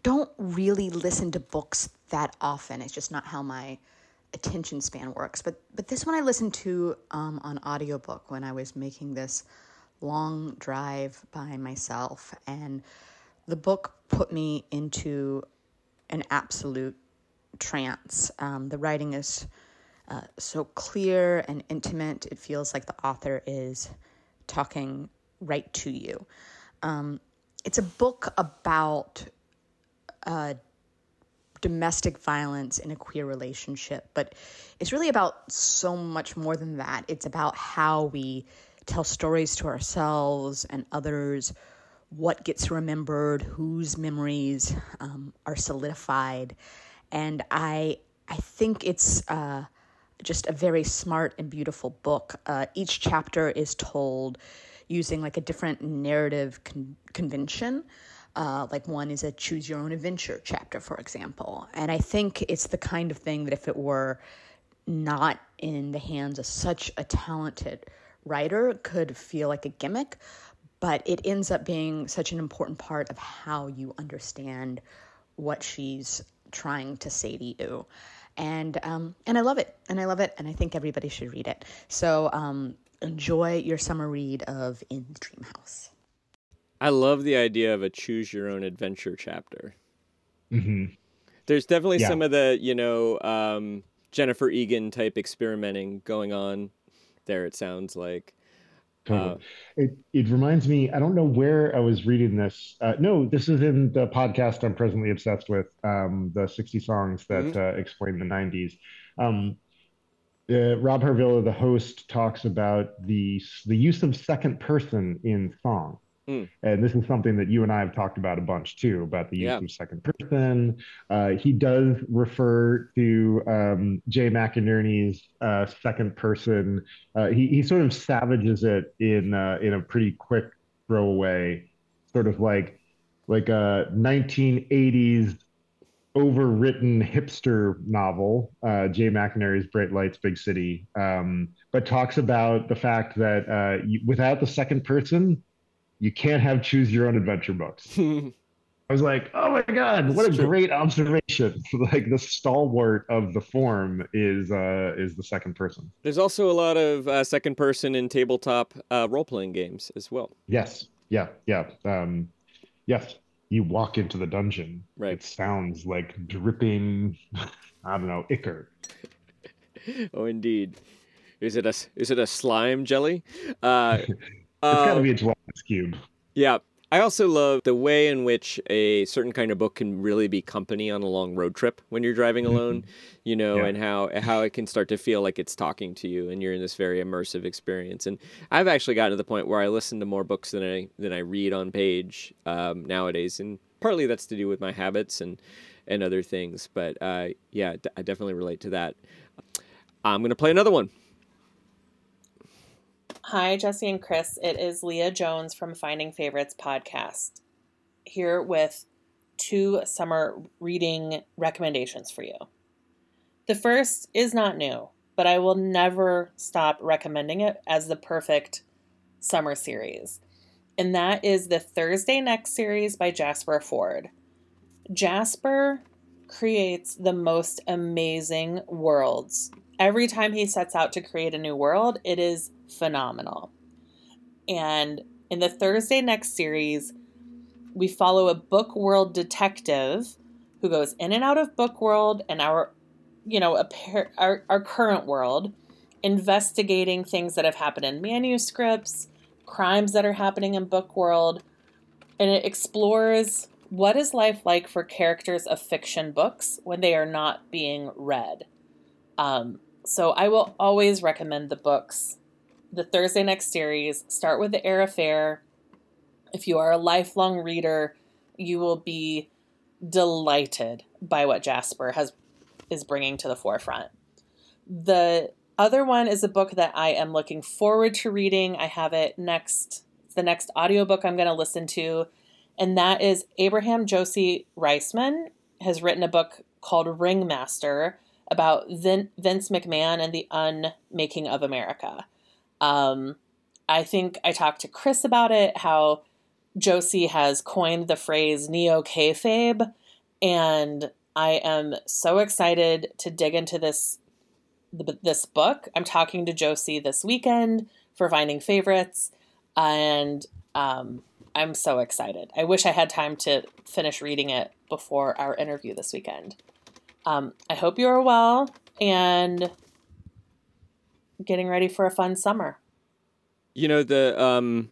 don't really listen to books that often. It's just not how my attention span works. But but this one I listened to um, on audiobook when I was making this long drive by myself, and the book put me into an absolute trance. Um, the writing is uh, so clear and intimate, it feels like the author is talking right to you. Um, it's a book about uh, domestic violence in a queer relationship, but it's really about so much more than that. It's about how we tell stories to ourselves and others, what gets remembered, whose memories um, are solidified and I I think it's uh, just a very smart and beautiful book. Uh, each chapter is told using like a different narrative con- convention. Uh, like one is a choose your own adventure chapter, for example. And I think it's the kind of thing that if it were not in the hands of such a talented writer could feel like a gimmick, but it ends up being such an important part of how you understand what she's trying to say to you. And um, and I love it, and I love it, and I think everybody should read it. So um, enjoy your summer read of In the Dream House. I love the idea of a choose your own adventure chapter. hmm There's definitely Yeah. some of the, you know, um, Jennifer Egan type experimenting going on there, it sounds like. Totally. Uh, It it reminds me, I don't know where I was reading this. Uh, no, this is in the podcast I'm presently obsessed with, um, the 60 songs that Mhm. uh, explain the 90s. Um, uh, Rob Harvilla, the host, talks about the the use of second person in song. Mm. And this is something that you and I have talked about a bunch too, about the use Yeah. of second person. Uh, he does refer to um, Jay McInerney's uh, second person uh, he he sort of savages it in uh, in a pretty quick throwaway, sort of like like a 1980s overwritten hipster novel, uh, Jay McInerney's Bright Lights, Big City, um, but talks about the fact that uh, you, without the second person, you can't have choose your own adventure books. I was like, oh my God, what a true. great observation. Like the stalwart of the form is uh, is the second person. There's also a lot of uh, second person in tabletop uh, role playing games as well. Yes. Yeah. Yeah. Um, yes. You walk into the dungeon. Right. It sounds like dripping, I don't know, ichor. oh, indeed. Is it a is it a slime jelly? Uh, It's got to be a gelatinous cube. Yeah. I also love the way in which a certain kind of book can really be company on a long road trip when you're driving alone, you know, Yeah. and how how it can start to feel like it's talking to you and you're in this very immersive experience. And I've actually gotten to the point where I listen to more books than I than I read on page um, nowadays, and partly that's to do with my habits and and other things. But uh, yeah, d- I definitely relate to that. I'm gonna play another one. Hi, Jesse and Chris. It is Leah Jones from Finding Favorites podcast here with two summer reading recommendations for you. The first is not new, but I will never stop recommending it as the perfect summer series. And that is the Thursday Next series by Jasper Fforde. Jasper creates the most amazing worlds. Every time he sets out to create a new world, it is phenomenal. And in the Thursday Next series, we follow a book world detective who goes in and out of book world and our you know our, our current world investigating things that have happened in manuscripts crimes that are happening in book world and it explores what is life like for characters of fiction books when they are not being read um, so i will always recommend the books. The thursday next series start with the Eyre Affair if you are a lifelong reader you will be delighted by what jasper has is bringing to the forefront. The other one is a book that i am looking forward to reading. I have it next the next audiobook i'm going to listen to and that is abraham josie Riesman has written a book called ringmaster about Vin- vince mcmahon and the unmaking of america. Um, i think i talked to chris about it how josie has coined the phrase neo kayfabe and i am so excited to dig into this this book. I'm talking to josie this weekend for finding favorites and um, i'm so excited. I wish i had time to finish reading it before our interview this weekend um, i hope you are well and getting ready for a fun summer You know the um,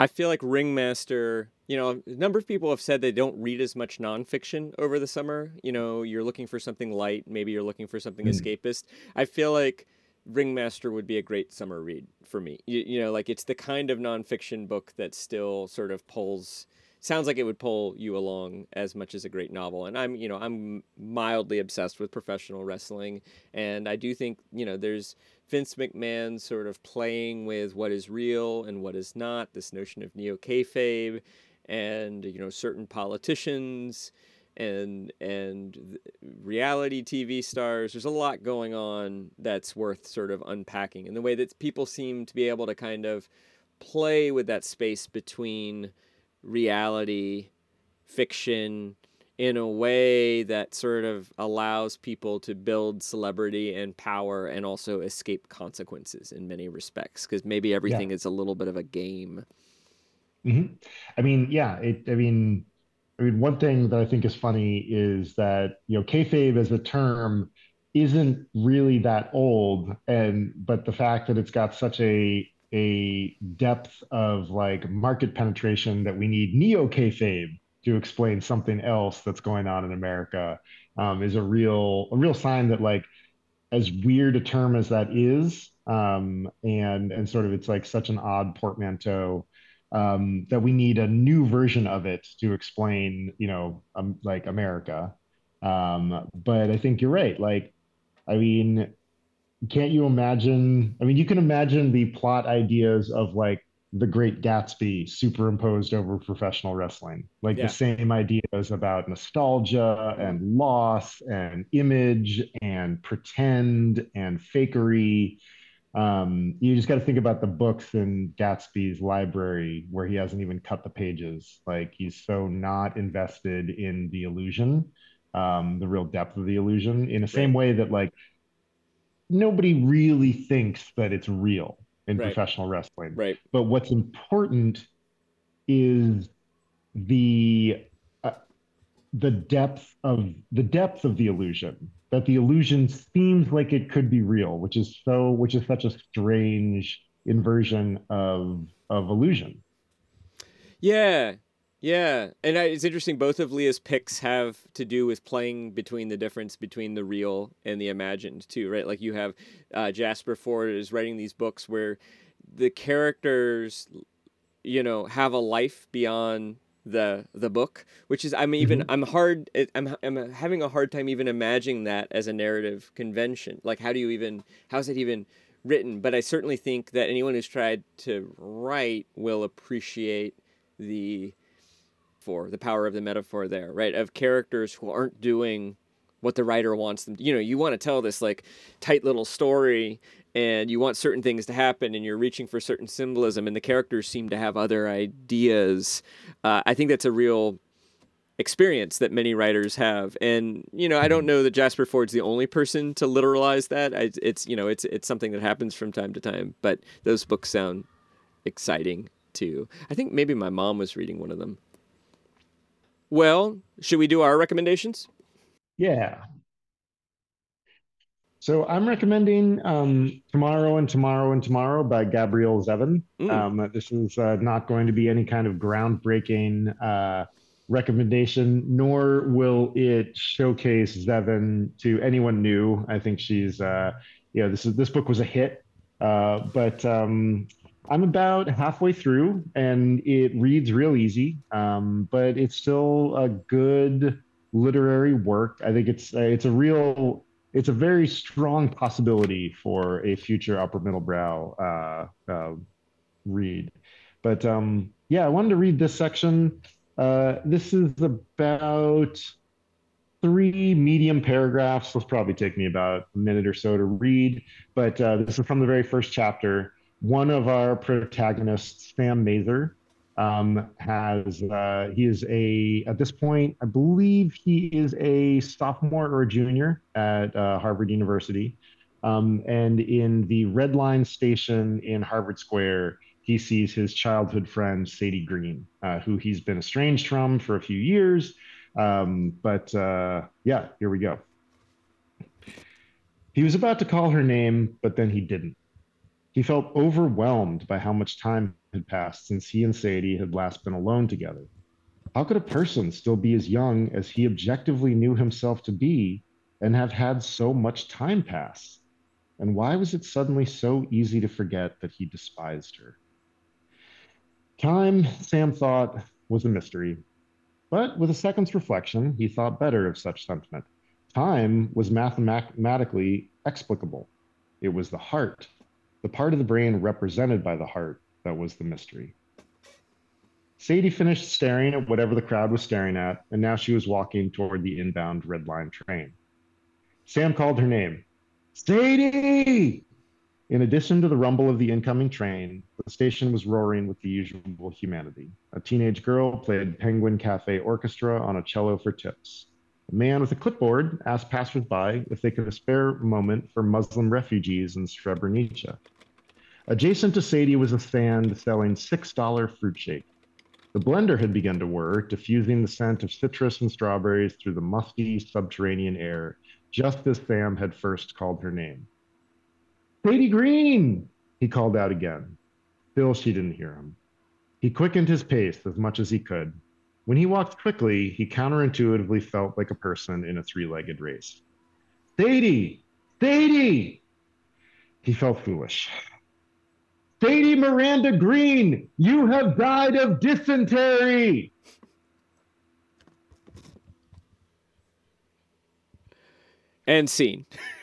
I feel like Ringmaster. You know, a number of people have said they don't read as much nonfiction over the summer. You know, you're looking for something light. Maybe you're looking for something Mm. escapist. I feel like Ringmaster would be a great summer read for me. You, you know, like it's the kind of nonfiction book that still sort of pulls. Sounds like it would pull you along as much as a great novel. And I'm, you know, I'm mildly obsessed with professional wrestling, and I do think, you know, there's Vince McMahon sort of playing with what is real and what is not, this notion of neo kayfabe, and you know certain politicians and and reality TV stars. There's a lot going on that's worth sort of unpacking, and the way that people seem to be able to kind of play with that space between reality, fiction, in a way that sort of allows people to build celebrity and power and also escape consequences in many respects because maybe everything yeah. is a little bit of a game. Mm-hmm. I mean, yeah, it, I mean, I mean, one thing that I think is funny is that you know kayfabe as a term isn't really that old, and but the fact that it's got such a a depth of like market penetration that we need neo kayfabe to explain something else that's going on in America um, is a real a real sign that like as weird a term as that is um, and and sort of it's like such an odd portmanteau um, that we need a new version of it to explain, you know, um, like America. Um, but I think you're right. Like, I mean, can't you imagine? I mean, you can imagine the plot ideas of like the Great Gatsby superimposed over professional wrestling, like yeah. the same ideas about nostalgia and loss and image and pretend and fakery um, you just got to think about the books in Gatsby's library where he hasn't even cut the pages. Like he's so not invested in the illusion, um, the real depth of the illusion, in the same way that like nobody really thinks that it's real in right. professional wrestling. Right. But what's important is the uh, the depth of the depth of the illusion that the illusion seems like it could be real, which is so which is such a strange inversion of of illusion. Yeah. Yeah, and I, it's interesting. Both of Leah's picks have to do with playing between the difference between the real and the imagined, too, right? Like you have uh, Jasper Fforde is writing these books where the characters, you know, have a life beyond the the book, which is I'm even mm-hmm. I'm hard I'm I'm having a hard time even imagining that as a narrative convention. Like how do you even how's it even written? But I certainly think that anyone who's tried to write will appreciate the for the power of the metaphor there, right? Of characters who aren't doing what the writer wants them. To, you know, you want to tell this like tight little story and you want certain things to happen and you're reaching for certain symbolism and the characters seem to have other ideas uh, i think that's a real experience that many writers have and you know i don't know that Jasper Fforde's the only person to literalize that I, it's you know it's it's something that happens from time to time but those books sound exciting too i think maybe my mom was reading one of them well should we do our recommendations yeah so I'm recommending um, Tomorrow and Tomorrow and Tomorrow by Gabrielle Zevin. Mm. Um, this is uh, not going to be any kind of groundbreaking uh, recommendation, nor will it showcase Zevin to anyone new. I think she's, uh, you know, this is this book was a hit, uh, but um, I'm about halfway through, and it reads real easy, um, but it's still a good literary work. I think it's uh, it's a real it's a very strong possibility for a future upper middle brow uh, uh, read. But um, yeah, I wanted to read this section. Uh, this is about three medium paragraphs. This will probably take me about a minute or so to read. But uh, this is from the very first chapter. One of our protagonists, Sam Masur, um, has uh, he is a at this point I believe he is a sophomore or a junior at uh, Harvard University, um, and in the Red Line station in Harvard Square, he sees his childhood friend Sadie Green, uh, who he's been estranged from for a few years. Um, but uh, yeah, here we go. He was about to call her name, but then he didn't. He felt overwhelmed by how much time had passed since he and Sadie had last been alone together. How could a person still be as young as he objectively knew himself to be and have had so much time pass? And why was it suddenly so easy to forget that he despised her? Time, Sam thought, was a mystery. But with a second's reflection, he thought better of such sentiment. Time was mathematically explicable. It was the heart the part of the brain represented by the heart that was the mystery. Sadie finished staring at whatever the crowd was staring at, and now she was walking toward the inbound Red Line train. Sam called her name. Sadie! In addition to the rumble of the incoming train, the station was roaring with the usual humanity. A teenage girl played Penguin Cafe Orchestra on a cello for tips. A man with a clipboard asked passersby if they could spare a moment for Muslim refugees in Srebrenica. Adjacent to Sadie was a stand selling $6 fruit shake. The blender had begun to whir, diffusing the scent of citrus and strawberries through the musty subterranean air, just as Sam had first called her name. Sadie Green, he called out again. Still, she didn't hear him. He quickened his pace as much as he could. When he walked quickly, he counterintuitively felt like a person in a three legged race. Thady! Thady! He felt foolish. Thady Miranda Green, you have died of dysentery! And scene.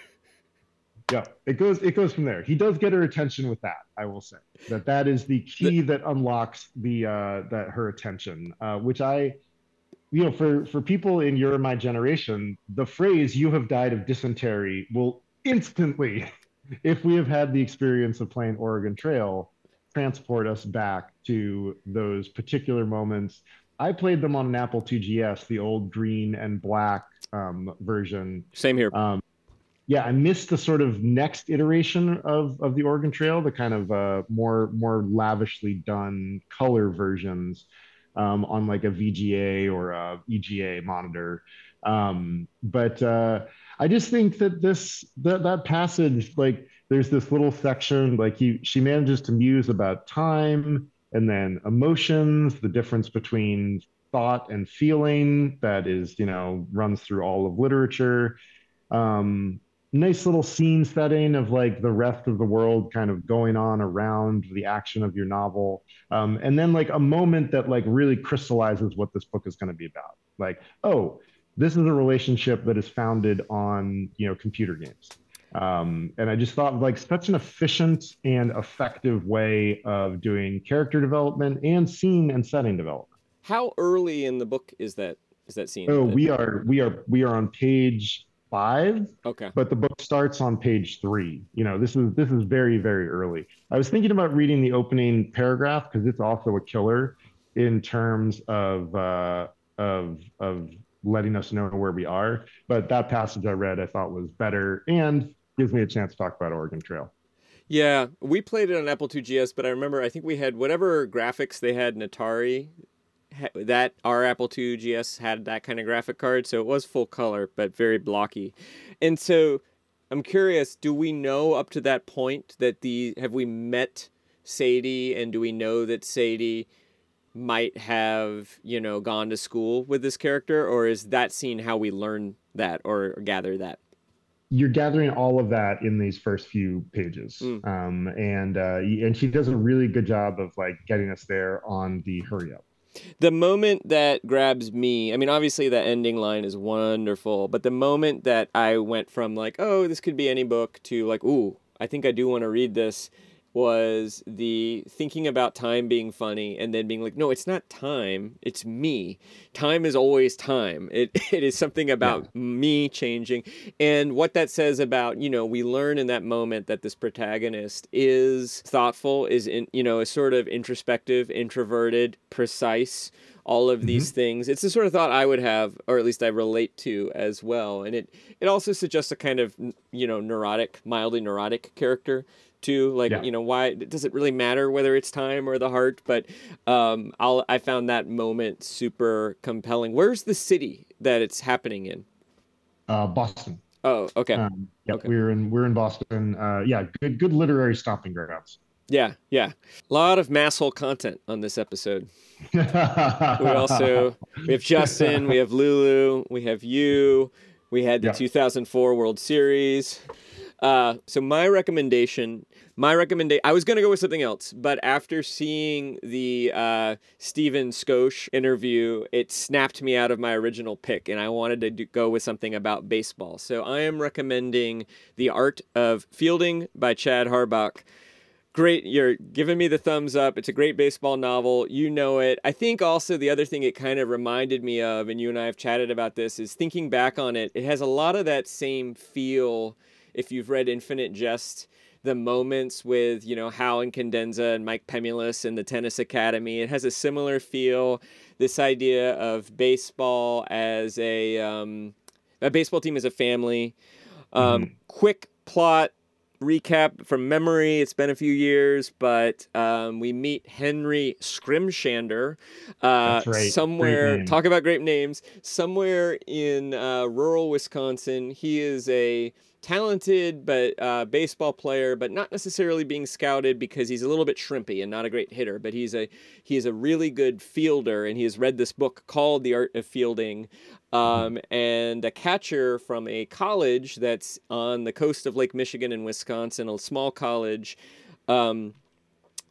yeah it goes it goes from there. He does get her attention with that i will say. That that is the key that unlocks the uh that her attention uh which i you know for for people in your my generation the phrase you have died of dysentery will instantly if we have had the experience of playing oregon trail transport us back to those particular moments. I played them on an apple 2gs the old green and black um version. Same here. Um yeah, I missed the sort of next iteration of of the Oregon Trail, the kind of uh, more more lavishly done color versions um, on like a VGA or a EGA monitor. Um, but uh, I just think that this that that passage, like, there's this little section, like he she manages to muse about time and then emotions, the difference between thought and feeling that is, you know, runs through all of literature. Um, nice little scene setting of like the rest of the world kind of going on around the action of your novel. Um, and then like a moment that like really crystallizes what this book is going to be about. Like oh this is a relationship that is founded on you know computer games. Um, and i just thought like such an efficient and effective way of doing character development and scene and setting development. How early in the book is that is that scene? Oh we are we are we are on page five. Okay. But the book starts on page three. You know, this is this is very very early. I was thinking about reading the opening paragraph because it's also a killer in terms of uh, of of letting us know where we are. But that passage I read I thought was better and gives me a chance to talk about Oregon Trail. Yeah, we played it on Apple IIgs, but I remember I think we had whatever graphics they had in Atari that our Apple II GS had that kind of graphic card, so it was full color but very blocky. And so I'm curious, do we know up to that point that the have we met Sadie and do we know that Sadie might have, you know, gone to school with this character or is that scene how we learn that or gather that? You're gathering all of that in these first few pages, mm. um, and uh, and she does a really good job of like getting us there on the hurry up the moment that grabs me, I mean, obviously the ending line is wonderful, but the moment that I went from like, oh, this could be any book to like, ooh, I think I do want to read this was the thinking about time being funny and then being like, no, it's not time, it's me. Time is always time. It it is something about yeah. me changing. And what that says about, you know, we learn in that moment that this protagonist is thoughtful, is in you know, is sort of introspective, introverted, precise all of these mm-hmm. things. It's the sort of thought I would have, or at least I relate to as well. And it it also suggests a kind of you know neurotic, mildly neurotic character too. Like, yeah. you know, why does it really matter whether it's time or the heart? But um, I'll, I found that moment super compelling. Where's the city that it's happening in? Uh, Boston. Oh, okay. Um, yeah, okay. we're in we're in Boston. Uh, yeah, good good literary stomping grounds. Yeah, yeah. A lot of masshole content on this episode. we also we have Justin, we have Lulu, we have you, we had the yeah. 2004 World Series. Uh, so my recommendation, my recommendation, I was gonna go with something else, but after seeing the uh, Stephen Schoch interview, it snapped me out of my original pick, and I wanted to do, go with something about baseball. So I am recommending The Art of Fielding by Chad Harbach. great you're giving me the thumbs up it's a great baseball novel you know it i think also the other thing it kind of reminded me of and you and i have chatted about this is thinking back on it it has a lot of that same feel if you've read infinite jest the moments with you know hal Incandenza and mike pemulis and the tennis academy it has a similar feel this idea of baseball as a um, a baseball team as a family um, mm-hmm. quick plot recap from memory. It's been a few years, but um, we meet Henry Skrimshander uh, right. somewhere. Talk about great names. Somewhere in uh, rural Wisconsin, he is a talented but uh, baseball player, but not necessarily being scouted because he's a little bit shrimpy and not a great hitter. But he's a he's a really good fielder, and he has read this book called The Art of Fielding. Um, and a catcher from a college that's on the coast of Lake Michigan in Wisconsin, a small college, um,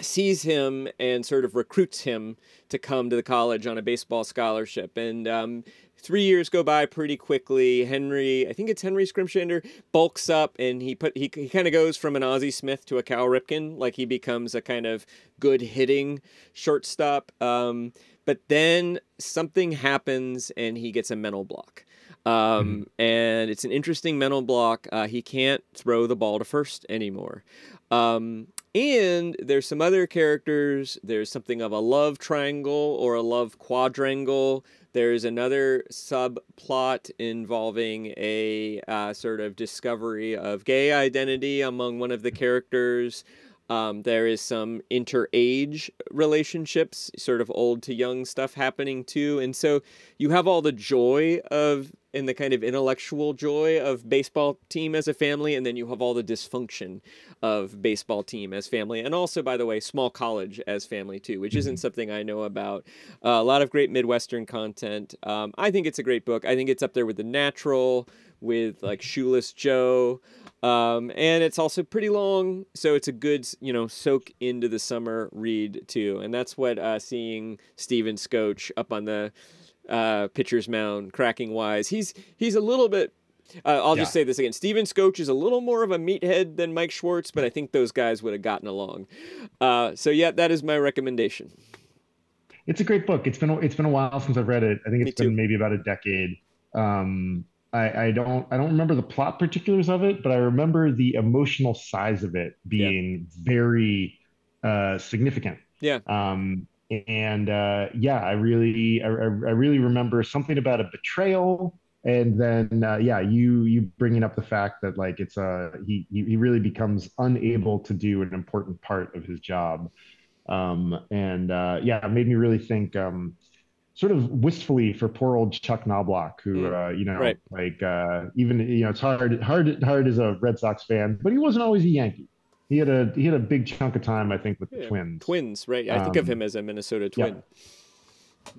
sees him and sort of recruits him to come to the college on a baseball scholarship. And um, three years go by pretty quickly. Henry, I think it's Henry Skrimshander, bulks up and he put he, he kind of goes from an Ozzie Smith to a Cal Ripken, like he becomes a kind of good hitting shortstop. Um, but then something happens and he gets a mental block. Um, mm-hmm. And it's an interesting mental block. Uh, he can't throw the ball to first anymore. Um, and there's some other characters. There's something of a love triangle or a love quadrangle there's another subplot involving a uh, sort of discovery of gay identity among one of the characters. Um, there is some inter-age relationships, sort of old to young stuff happening too, and so you have all the joy of and the kind of intellectual joy of baseball team as a family, and then you have all the dysfunction of baseball team as family, and also, by the way, small college as family too, which isn't mm-hmm. something I know about. Uh, a lot of great Midwestern content. Um, I think it's a great book. I think it's up there with The Natural, with like Shoeless Joe. Um, and it's also pretty long, so it's a good, you know, soak into the summer read too. And that's what uh, seeing Steven Schoch up on the uh, pitcher's mound, cracking wise, he's he's a little bit. Uh, I'll yeah. just say this again: Steven Schoch is a little more of a meathead than Mike Schwartz, but I think those guys would have gotten along. Uh, so yeah, that is my recommendation. It's a great book. It's been it's been a while since I've read it. I think it's been maybe about a decade. Um, I, I don't I don't remember the plot particulars of it, but I remember the emotional size of it being yeah. very uh, significant. Yeah. Um, and uh, yeah, I really I, I, really remember something about a betrayal, and then uh, yeah, you you bringing up the fact that like it's a uh, he he really becomes unable to do an important part of his job, um, and uh, yeah, it made me really think. Um, sort of wistfully for poor old Chuck Knoblauch, who mm. uh, you know, right. like uh, even you know, it's hard, hard, hard as a Red Sox fan, but he wasn't always a Yankee. He had a he had a big chunk of time, I think, with the Twins. Twins, right? I um, think of um, him as a Minnesota Twin. Yeah.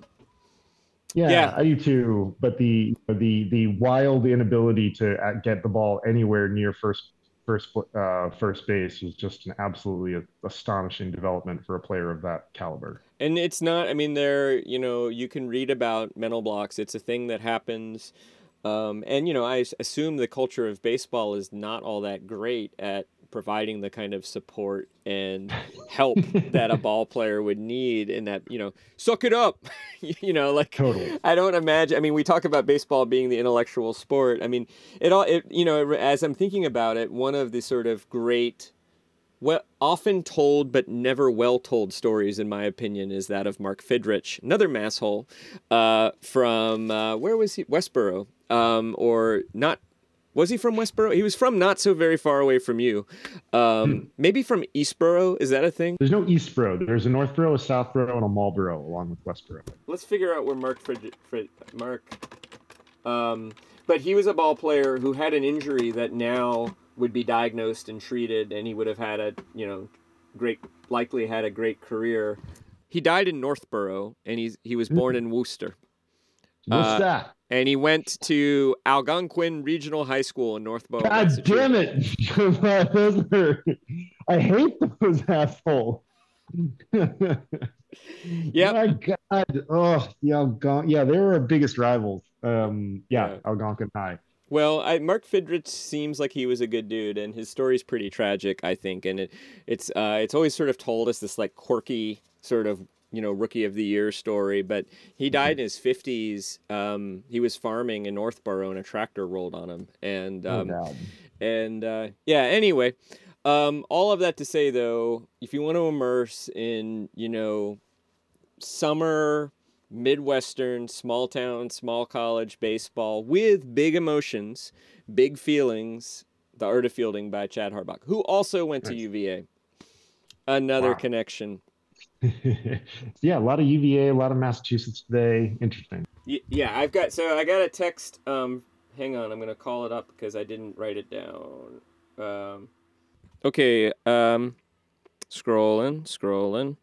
yeah. yeah, I do too. But the the the wild inability to uh, get the ball anywhere near first first uh, first base was just an absolutely astonishing development for a player of that caliber. And it's not. I mean, there. You know, you can read about mental blocks. It's a thing that happens. Um, and you know, I assume the culture of baseball is not all that great at providing the kind of support and help that a ball player would need in that you know suck it up you know like totally i don't imagine i mean we talk about baseball being the intellectual sport i mean it all it you know as i'm thinking about it one of the sort of great well, often told but never well told stories, in my opinion, is that of Mark Fidrych, another masshole uh, from uh, where was he? Westboro, um, or not was he from Westboro? He was from not so very far away from you. Um, hmm. Maybe from Eastboro. Is that a thing? There's no Eastboro. There's a Northboro, a Southboro, and a Marlboro along with Westboro. Let's figure out where Mark Frid- Frid- Mark. Um, but he was a ball player who had an injury that now would be diagnosed and treated, and he would have had a you know great likely had a great career. He died in Northborough, and he's he was born in Worcester. What's uh, that? and he went to Algonquin Regional High School in Northborough. God damn it! I hate those assholes. yeah. My God. Oh, yeah, Algon- yeah, they were our biggest rivals. Um, yeah, yeah, Algonquin High. Well, I, Mark Fidrych seems like he was a good dude, and his story's pretty tragic, I think. And it, it's uh, it's always sort of told as this like quirky sort of you know rookie of the year story. But he died in his fifties. Um, he was farming in Northborough, and a tractor rolled on him. And um, God. and uh, yeah. Anyway, um, all of that to say though, if you want to immerse in you know summer midwestern small town small college baseball with big emotions big feelings the art of fielding by chad harbach who also went to uva another Wow. connection yeah, a lot of UVA, a lot of Massachusetts today. Interesting. Yeah i've got so i got a text um hang on i'm gonna call it up because i didn't write it down um okay um scrolling scrolling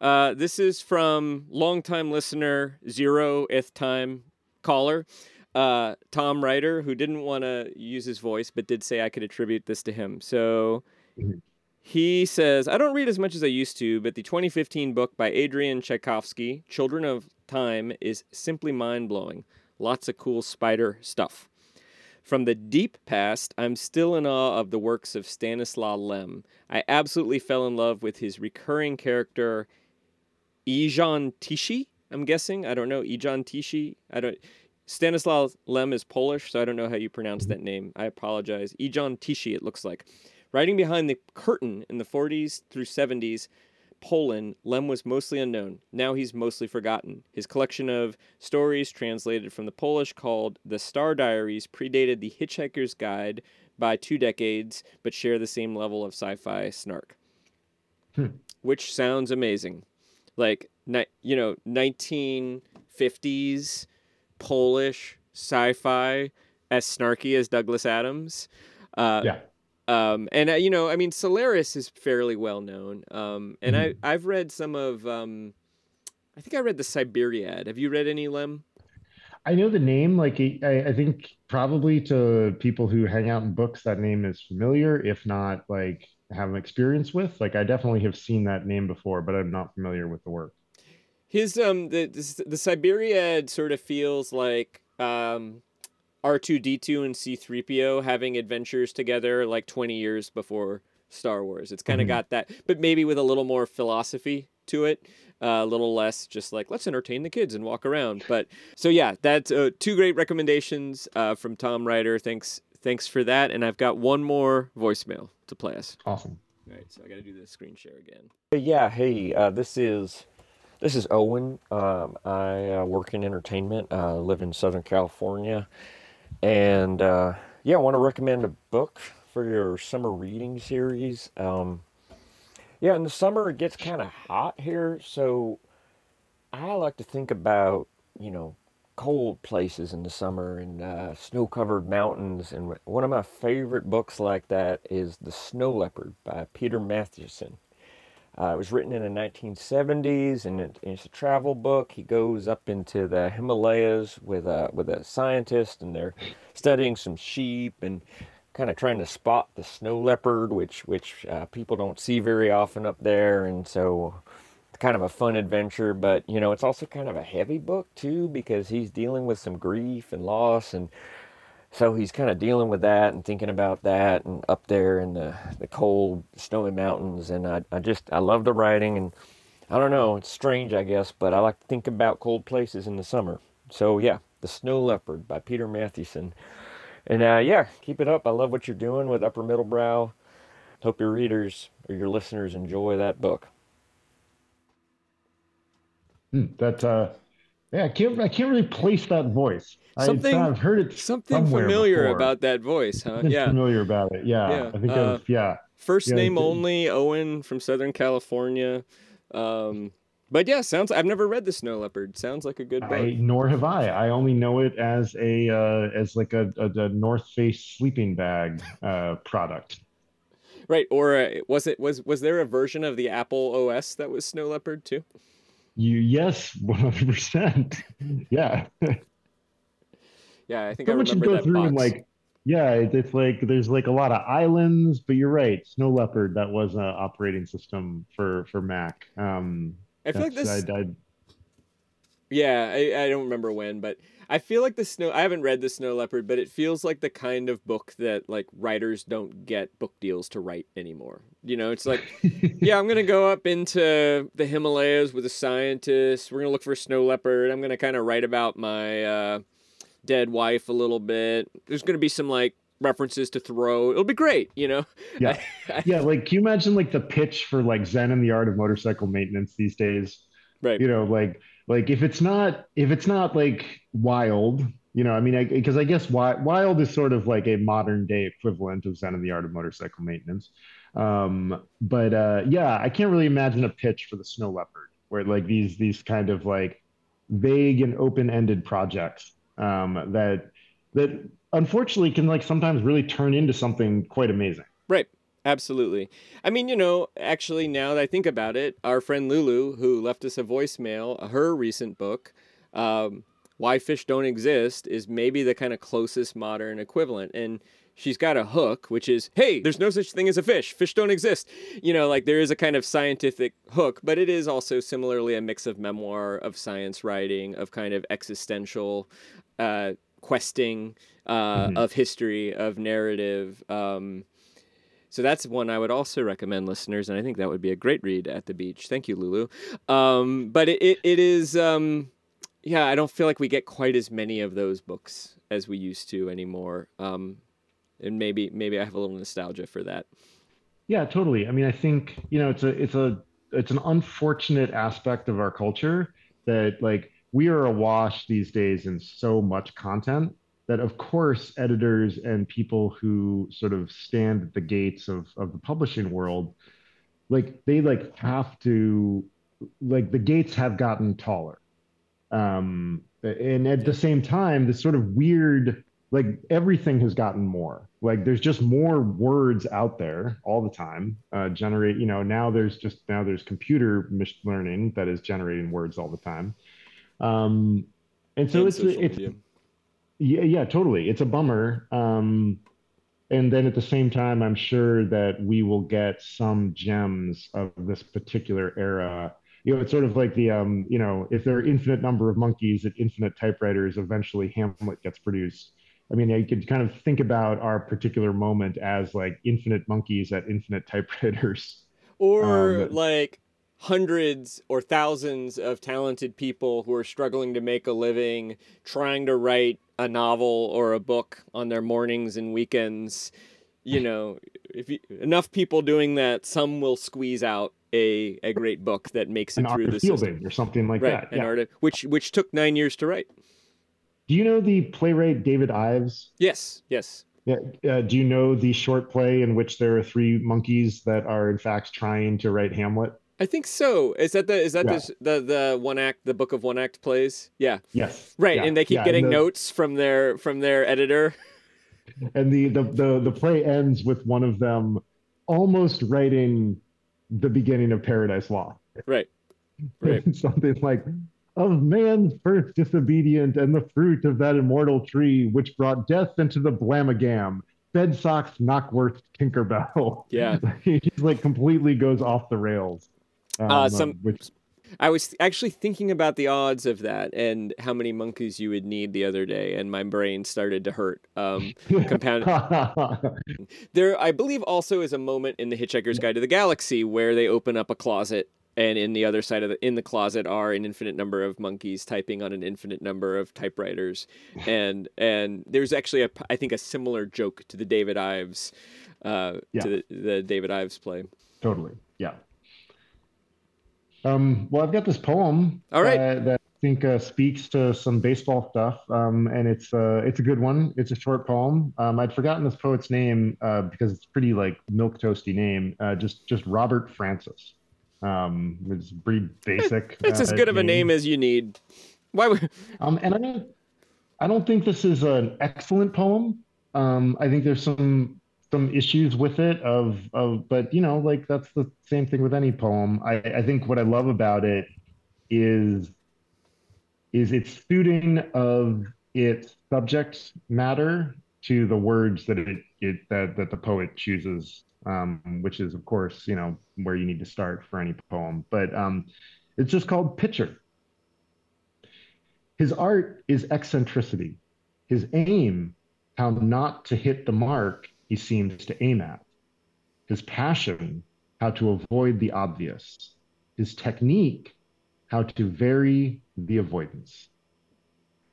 uh this is from longtime listener zeroth time caller uh tom ryder who didn't want to use his voice but did say i could attribute this to him so Mhm. he says, I don't read as much as I used to, but the 2015 book by Adrian Tchaikovsky, Children of Time, is simply mind blowing. Lots of cool spider stuff. From the deep past, I'm still in awe of the works of Stanislaw Lem. I absolutely fell in love with his recurring character, Ijon Tichy, I'm guessing. I don't know. Ijon Tichy. I don't. Stanislaw Lem is Polish, so I don't know how you pronounce that name. I apologize. Ijon Tichy, it looks like. Writing behind the curtain in the 40s through 70s, Poland, Lem was mostly unknown. Now he's mostly forgotten. His collection of stories, translated from the Polish called The Star Diaries, predated The Hitchhiker's Guide by two decades, but share the same level of sci fi snark. Hmm. Which sounds amazing. Like, ni- you know, 1950s Polish sci fi as snarky as Douglas Adams. Uh, Yeah. um, and uh, you know, I mean, Solaris is fairly well known. Um, and I I've read some of um, I think I read the Cyberiad. Have you read any Lem? I know the name. Like, I, I think probably to people who hang out in books, that name is familiar, if not like have an experience with. Like, I definitely have seen that name before, but I'm not familiar with the work. His um the the, the Cyberiad sort of feels like um R two D two and C three PO having adventures together like twenty years before Star Wars. It's kind of Mhm. got that, but maybe with a little more philosophy to it. Uh, a little less just like let's entertain the kids and walk around. But so yeah, that's uh, two great recommendations uh, from Tom Ryder. Thanks, thanks for that. And I've got one more voicemail to play us. Awesome. All right, so I got to do the screen share again. Yeah, hey, uh, this is this is Owen. Um, I uh, work in entertainment. Uh, live in Southern California, and uh, yeah, I want to recommend a book for your summer reading series. Um, yeah, in the summer it gets kind of hot here, so I like to think about you know cold places in the summer and uh, snow-covered mountains. And one of my favorite books like that is The Snow Leopard by Peter Matthiessen. Uh, it was written in the 1970s, and it, it's a travel book. He goes up into the Himalayas with a with a scientist, and they're studying some sheep and kind of trying to spot the snow leopard, which which uh, people don't see very often up there. And so, kind of a fun adventure. But you know, it's also kind of a heavy book too because he's dealing with some grief and loss and so he's kind of dealing with that and thinking about that and up there in the, the cold snowy mountains and I, I just i love the writing and i don't know it's strange i guess but i like to think about cold places in the summer. So yeah the snow leopard by peter matthiessen and uh, yeah keep it up. I love what you're doing with upper middle brow hope your readers or your listeners enjoy that book Hmm, that uh, yeah, I can't I can't really place that voice. Something- I, have heard it Something familiar before. about that voice, huh? Something Yeah. familiar about it. Yeah, Yeah, I think uh, I've yeah. First Yeah, name only, Owen from Southern California. Um, but yeah, sounds. I've never read the Snow Leopard. Sounds like a good book. I, nor have I. I only know it as a uh, as like a, a, a North Face sleeping bag uh, product. Right? Or uh, was it was was there a version of the Apple OS that was Snow Leopard too? You yes, one hundred percent. Yeah, Yeah, I think I someone should go that through box. and like. Yeah, it- it's like there's like a lot of islands, but you're right. Snow Leopard that was an operating system for for Mac. Um, I feel like this. I, I, Yeah, I, I don't remember when, but I feel like the snow. I haven't read the Snow Leopard, but it feels like the kind of book that like writers don't get book deals to write anymore. You know, it's like, yeah, I'm gonna go up into the Himalayas with a scientist. We're gonna look for a snow leopard. I'm gonna kind of write about my uh, dead wife a little bit. There's gonna be some like references to Thoreau. It'll be great, you know. Yeah, yeah. Like, can you imagine like the pitch for like Zen and the Art of Motorcycle Maintenance these days? Right. You know, like like if it's not if it's not like wild you know i mean because I, I, guess wild is sort of like a modern day equivalent of zen and the art of motorcycle maintenance. Um, but uh, yeah i can't really imagine a pitch for the snow leopard where like these these kind of like vague and open-ended projects um, that that unfortunately can like sometimes really turn into something quite amazing. Right Absolutely. I mean, you know, actually, now that I think about it, our friend Lulu, who left us a voicemail, her recent book, um, Why Fish Don't Exist, is maybe the kind of closest modern equivalent. And she's got a hook, which is, hey, there's no such thing as a fish. Fish don't exist. You know, like there is a kind of scientific hook, but it is also similarly a mix of memoir, of science writing, of kind of existential uh, questing, uh, mm-hmm. of history, of narrative. Um, so that's one I would also recommend listeners, and I think that would be a great read at the beach. Thank you, Lulu. Um, but it, it, it is, um, yeah, I don't feel like we get quite as many of those books as we used to anymore. Um, and maybe maybe I have a little nostalgia for that. Yeah, totally. I mean, I think you know it's a it's a it's an unfortunate aspect of our culture that like we are awash these days in so much content that of course editors and people who sort of stand at the gates of, of the publishing world like they like have to like the gates have gotten taller. Um and at the same time this sort of weird like everything has gotten more. Like there's just more words out there all the time uh generate you know now there's just now there's computer machine learning that is generating words all the time. Um and so and it's it's media. Yeah, yeah, totally. It's a bummer. Um, and then at the same time, I'm sure that we will get some gems of this particular era. You know, it's sort of like the, um, you know, if there are infinite number of monkeys at infinite typewriters, eventually Hamlet gets produced. I mean, you could kind of think about our particular moment as like infinite monkeys at infinite typewriters. Or um, like hundreds or thousands of talented people who are struggling to make a living, trying to write a novel or a book on their mornings and weekends. You know, if you, enough people doing that, some will squeeze out a, a great book that makes it an through the system or something like right, that. An yeah. art, which which took nine years to write. Do you know the playwright David Ives? Yes, yes. Yeah. Uh, do you know the short play in which there are three monkeys that are in fact trying to write Hamlet? I think so. Is that the is that yeah. the, the the one act the book of one act plays? Yeah. Yes. Right, yeah. and they keep yeah, getting the, notes from their from their editor. And the, the the the play ends with one of them almost writing the beginning of Paradise Lost. Right. Right. Something like of man's first disobedient and the fruit of that immortal tree which brought death into the blamagam. Bed socks Knockworth Tinkerbell. Yeah. he just like completely goes off the rails. Um, uh, some. Which... I was actually thinking about the odds of that and how many monkeys you would need the other day, and my brain started to hurt. Um, compound. there, I believe, also is a moment in the Hitchhiker's Guide to the Galaxy where they open up a closet, and in the other side of the in the closet are an infinite number of monkeys typing on an infinite number of typewriters, and and there's actually a I think a similar joke to the David Ives, uh, yeah. to the, the David Ives play. Totally, yeah. Um, well, I've got this poem. All right. Uh, that I think uh, speaks to some baseball stuff, um, and it's uh, it's a good one. It's a short poem. Um, I'd forgotten this poet's name uh, because it's pretty like milk toasty name. Uh, just just Robert Francis. Um, it's pretty basic. It's as uh, good of a name as you need. Why would? Um, and I don't I don't think this is an excellent poem. Um, I think there's some some issues with it of of but you know like that's the same thing with any poem. I i think what i love about it is is its suiting of its subject matter to the words that it, it that that the poet chooses um, which is of course you know where you need to start for any poem. But um, it's just called pitcher. His art is eccentricity. His aim, how not to hit the mark he seems to aim at. His passion, how to avoid the obvious. His technique, how to vary the avoidance.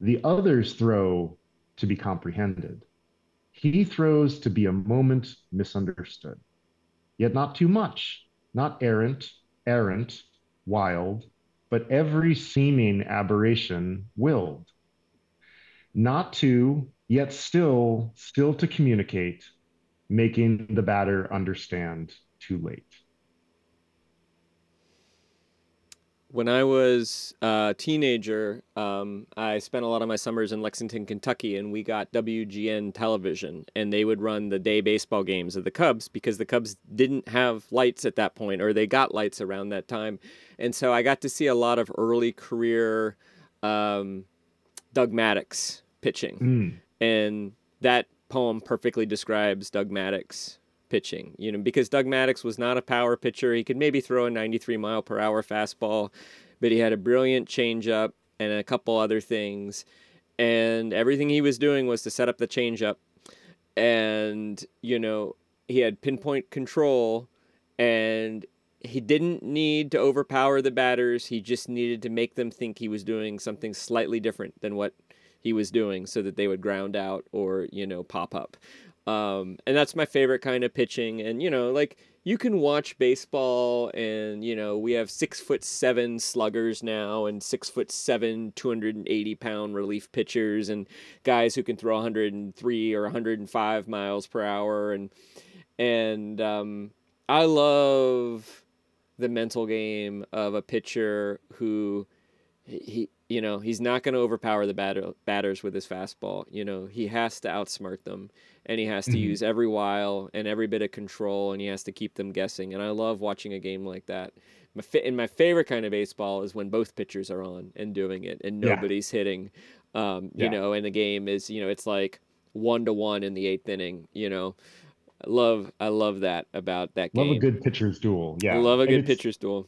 The others throw to be comprehended. He throws to be a moment misunderstood, yet not too much, not errant, errant, wild, but every seeming aberration willed. Not to, yet still, still to communicate, making the batter understand too late. When I was a teenager, um, I spent a lot of my summers in Lexington, Kentucky, and we got WGN television, and they would run the day baseball games of the Cubs because the Cubs didn't have lights at that point, or they got lights around that time, and so I got to see a lot of early career um, Doug Maddux pitching, Mm. and that poem perfectly describes Doug Maddux pitching. You know, because Doug Maddux was not a power pitcher. He could maybe throw a 93 mile per hour fastball, but he had a brilliant changeup and a couple other things. And everything he was doing was to set up the changeup. And, you know, he had pinpoint control and he didn't need to overpower the batters. He just needed to make them think he was doing something slightly different than what he was doing so that they would ground out or, you know, pop up. Um, and that's my favorite kind of pitching. And, you know, like you can watch baseball and, you know, we have six foot seven sluggers now and six foot seven, 280 pound relief pitchers and guys who can throw 103 or 105 miles per hour. And, and, um, I love the mental game of a pitcher who he you know he's not going to overpower the batter, batters with his fastball you know he has to outsmart them and he has to Mhm. use every while and every bit of control and he has to keep them guessing and i love watching a game like that my fa- and my favorite kind of baseball is when both pitchers are on and doing it and Yeah. nobody's hitting um, you Yeah. know and the game is you know it's like one to one in the eighth inning you know I love i love that about that game Love a good pitcher's duel. Yeah. I love a And good pitcher's duel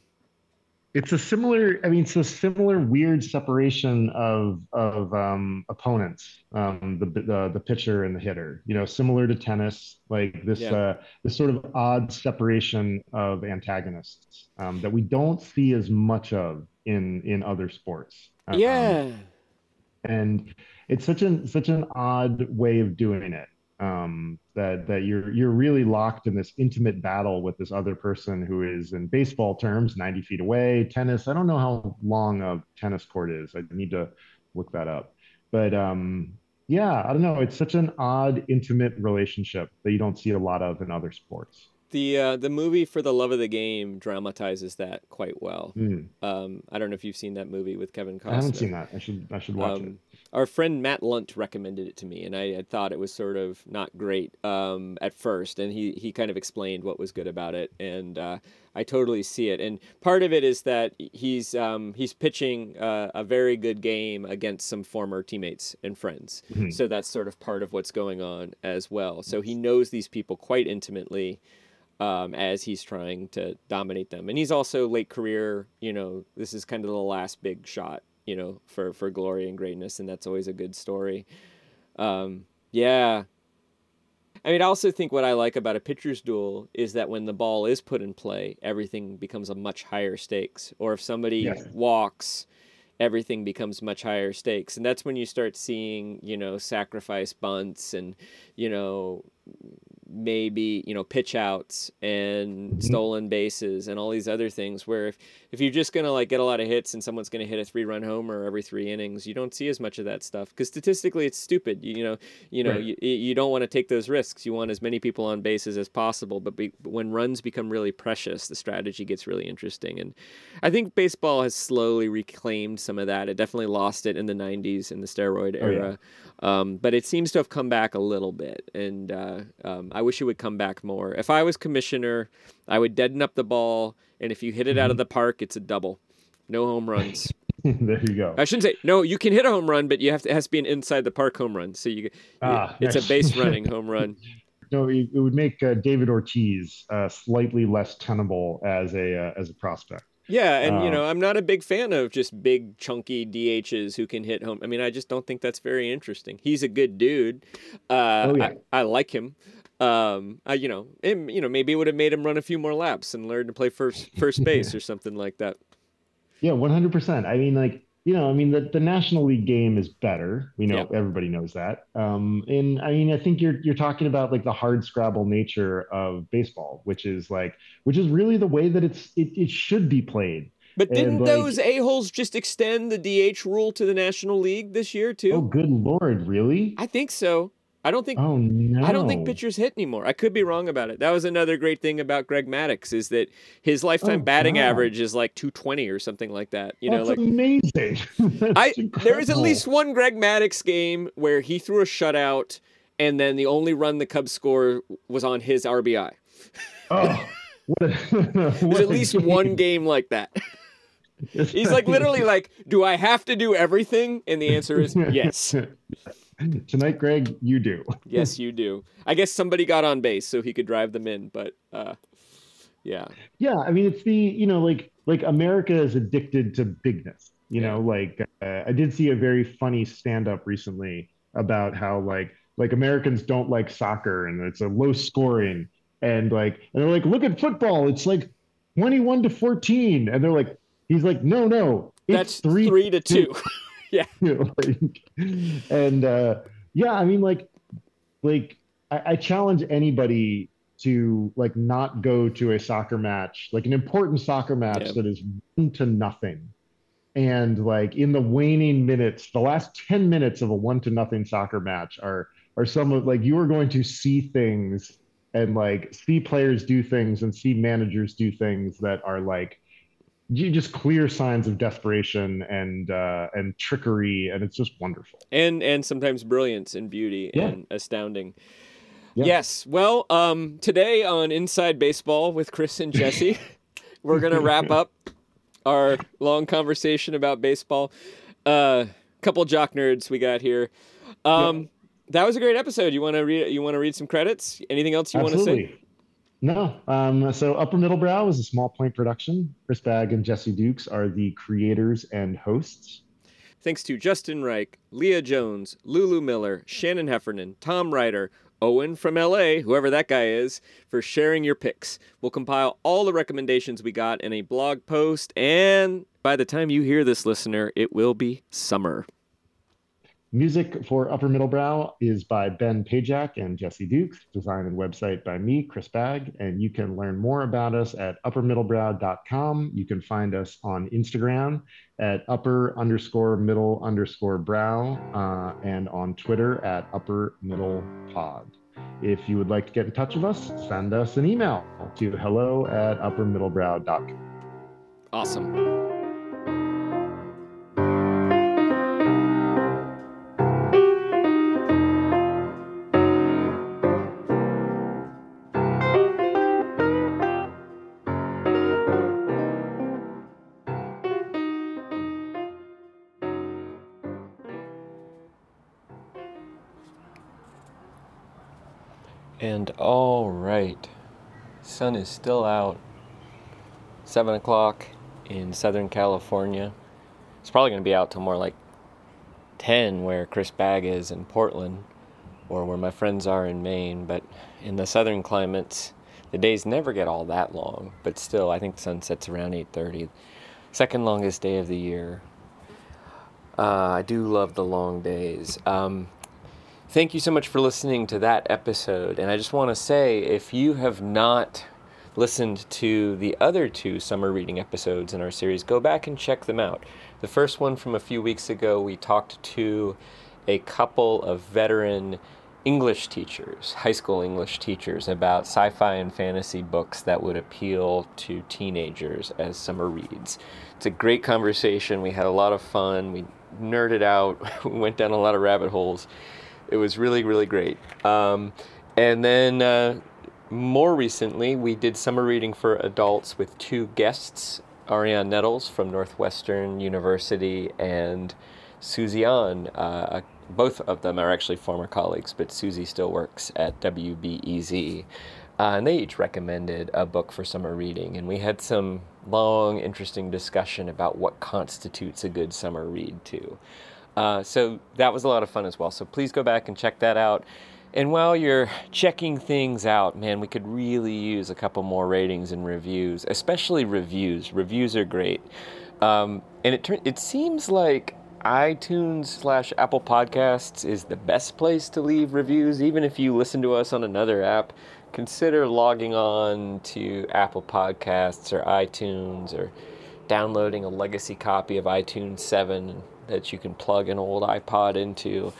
it's a similar i mean it's a similar weird separation of of um opponents um the the, the pitcher and the hitter you know similar to tennis like this Yeah. uh this sort of odd separation of antagonists um that we don't see as much of in in other sports. Um, yeah. and it's such an such an odd way of doing it um, that that you're you're really locked in this intimate battle with this other person who is in baseball terms 90 feet away tennis. I don't know how long a tennis court is. I need to look that up. But um, yeah i don't know. It's such an odd intimate relationship that you don't see a lot of in other sports. The uh, the movie for the love of the game dramatizes that quite well. Mm. um, i don't know if you've seen that movie with kevin costner i haven't seen that. I should i should watch it. Um, our friend Matt Lunt recommended it to me, and I had thought it was sort of not great um, at first, and he he kind of explained what was good about it, and uh, I totally see it. And part of it is that he's um, he's pitching uh, a very good game against some former teammates and friends, Mhm. so that's sort of part of what's going on as well. So he knows these people quite intimately. Um, as he's trying to dominate them, and he's also late career. You know, this is kind of the last big shot you know, for for glory and greatness, and that's always a good story. Um, yeah. I mean, I also think what I like about a pitcher's duel is that when the ball is put in play, everything becomes a much higher stakes. Or if somebody Yes. walks, everything becomes much higher stakes. And that's when you start seeing, you know, sacrifice bunts and, you know, maybe you know pitch outs and stolen bases and all these other things where if, if you're just gonna like get a lot of hits and someone's gonna hit a three run homer every three innings you don't see as much of that stuff because statistically it's stupid. You, you know you know Right. you, you don't want to take those risks. You want as many people on bases as possible but, be, but when runs become really precious the strategy gets really interesting. And i think baseball has slowly reclaimed some of that. It definitely lost it in the 90s in the steroid Oh, yeah. era um, but it seems to have come back a little bit, and uh, um, I wish it would come back more. If I was commissioner, I would deaden up the ball, and if you hit it out Mm-hmm. of the park, it's a double, no home runs. there you go I shouldn't say no. You can hit a home run, but you have to it has to be an inside the park home run. So you, Ah, it's a base running home run. No, it, it would make uh, David Ortiz uh, slightly less tenable as a uh, as a prospect. Yeah, and you Uh, know, I'm not a big fan of just big chunky DHs who can hit home. I mean, I just don't think that's very interesting. He's a good dude. Uh, Oh, yeah. I, I like him. Um, I, you know, and, you know, maybe it would have made him run a few more laps and learn to play first first base or something like that. Yeah, 100%. I mean, like, you know, I mean, the, the National League game is better. We know Yeah. everybody knows that. Um, and I mean, I think you're you're talking about like the hard scrabble nature of baseball, which is like, which is really the way that it's it, it should be played. But didn't like- those a holes just extend the DH rule to the National League this year too? Oh, good lord, really? I think so. I don't think Oh no. I don't think pitchers hit anymore. I could be wrong about it. That was another great thing about Greg Maddux is that his lifetime Oh, batting wow. average is like 220 or something like that. You know, like amazing. That's I there is at least one Greg Maddux game where he threw a shutout and then the only run the Cubs score was on his RBI. Oh, what a, There's at least game. one game like that. He's like literally like, "Do I have to do everything?" And the answer is yes. Tonight, Greg, you do. Yes, you do. I guess somebody got on base so he could drive them in, but uh yeah. Yeah, I mean, it's the you know, like like America is addicted to bigness. You know, like uh, I did see a very funny stand-up recently about how like like Americans don't like soccer and it's a low scoring and like and they're like, look at football, it's like twenty-one to fourteen, and they're like, he's like, no, no, it's That's three three to two. yeah. like, and uh, yeah, I mean, like, like I, I challenge anybody to like not go to a soccer match, like an important soccer match that is one to nothing, and like in the waning minutes, the last ten minutes of a one to nothing soccer match are are some of like you are going to see things and like see players do things and see managers do things that are like just clear signs of desperation and uh, and trickery, and it's just wonderful. and and sometimes brilliance and beauty Yeah. and astounding. Yeah. Yes. Well, um, today on Inside Baseball with Chris and Jesse, we're gonna wrap up our long conversation about baseball. A uh, couple jock nerds we got here. Um, That was a great episode. You want to read? You want to read some credits? Anything else you want to say? No. Um, so Upper Middle Brow is a small point production. Chris Bagg and Jesse Dukes are the creators and hosts. Thanks to Justin Reich, Leah Jones, Lulu Miller, Shannon Heffernan, Tom Ryder, Owen from LA, whoever that guy is, for sharing your picks. We'll compile all the recommendations we got in a blog post, and by the time you hear this, listener, it will be summer. Music for Upper Middle Brow is by Ben Pajak and Jesse Dukes. Design and website by me, Chris Bagg. And you can learn more about us at uppermiddlebrow.com. You can find us on Instagram at upper underscore middle underscore brow uh, and on Twitter at upper middle pod. If you would like to get in touch with us, send us an email to hello at uppermiddlebrow.com. Awesome. Sun is still out. Seven o'clock in Southern California. It's probably going to be out till more like ten, where Chris Bagg is in Portland, or where my friends are in Maine. But in the southern climates, the days never get all that long. But still, I think sunsets around eight thirty. Second longest day of the year. Uh, I do love the long days. Um, thank you so much for listening to that episode. And I just want to say if you have not listened to the other two summer reading episodes in our series, go back and check them out. The first one from a few weeks ago, we talked to a couple of veteran English teachers, high school English teachers, about sci fi and fantasy books that would appeal to teenagers as summer reads. It's a great conversation. We had a lot of fun. We nerded out, we went down a lot of rabbit holes. It was really, really great. Um, and then uh, more recently, we did summer reading for adults with two guests Arionne Nettles from Northwestern University and Susie An. Uh, both of them are actually former colleagues, but Susie still works at WBEZ. Uh, and they each recommended a book for summer reading. And we had some long, interesting discussion about what constitutes a good summer read, too. Uh, so that was a lot of fun as well. So please go back and check that out. And while you're checking things out, man, we could really use a couple more ratings and reviews, especially reviews. Reviews are great. Um, and it, it seems like iTunes slash Apple Podcasts is the best place to leave reviews. Even if you listen to us on another app, consider logging on to Apple Podcasts or iTunes or downloading a legacy copy of iTunes 7 that you can plug an old iPod into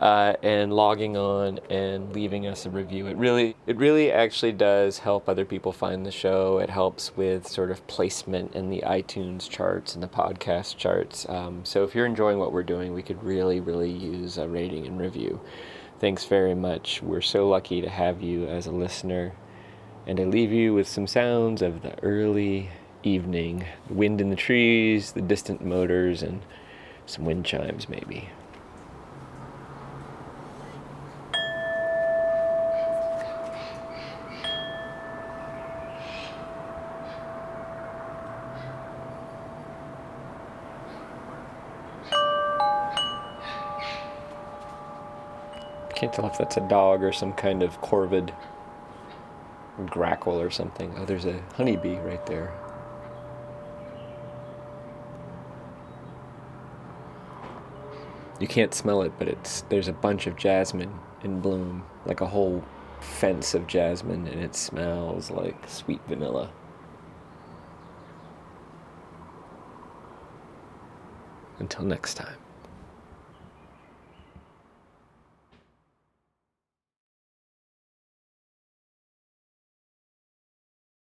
uh, and logging on and leaving us a review. It really, it really actually does help other people find the show. It helps with sort of placement in the iTunes charts and the podcast charts. Um, so if you're enjoying what we're doing, we could really, really use a rating and review. Thanks very much. We're so lucky to have you as a listener. And I leave you with some sounds of the early evening, the wind in the trees, the distant motors, and some wind chimes, maybe. Can't tell if that's a dog or some kind of corvid grackle or something. Oh, there's a honeybee right there. You can't smell it, but it's there's a bunch of jasmine in bloom, like a whole fence of jasmine, and it smells like sweet vanilla. Until next time.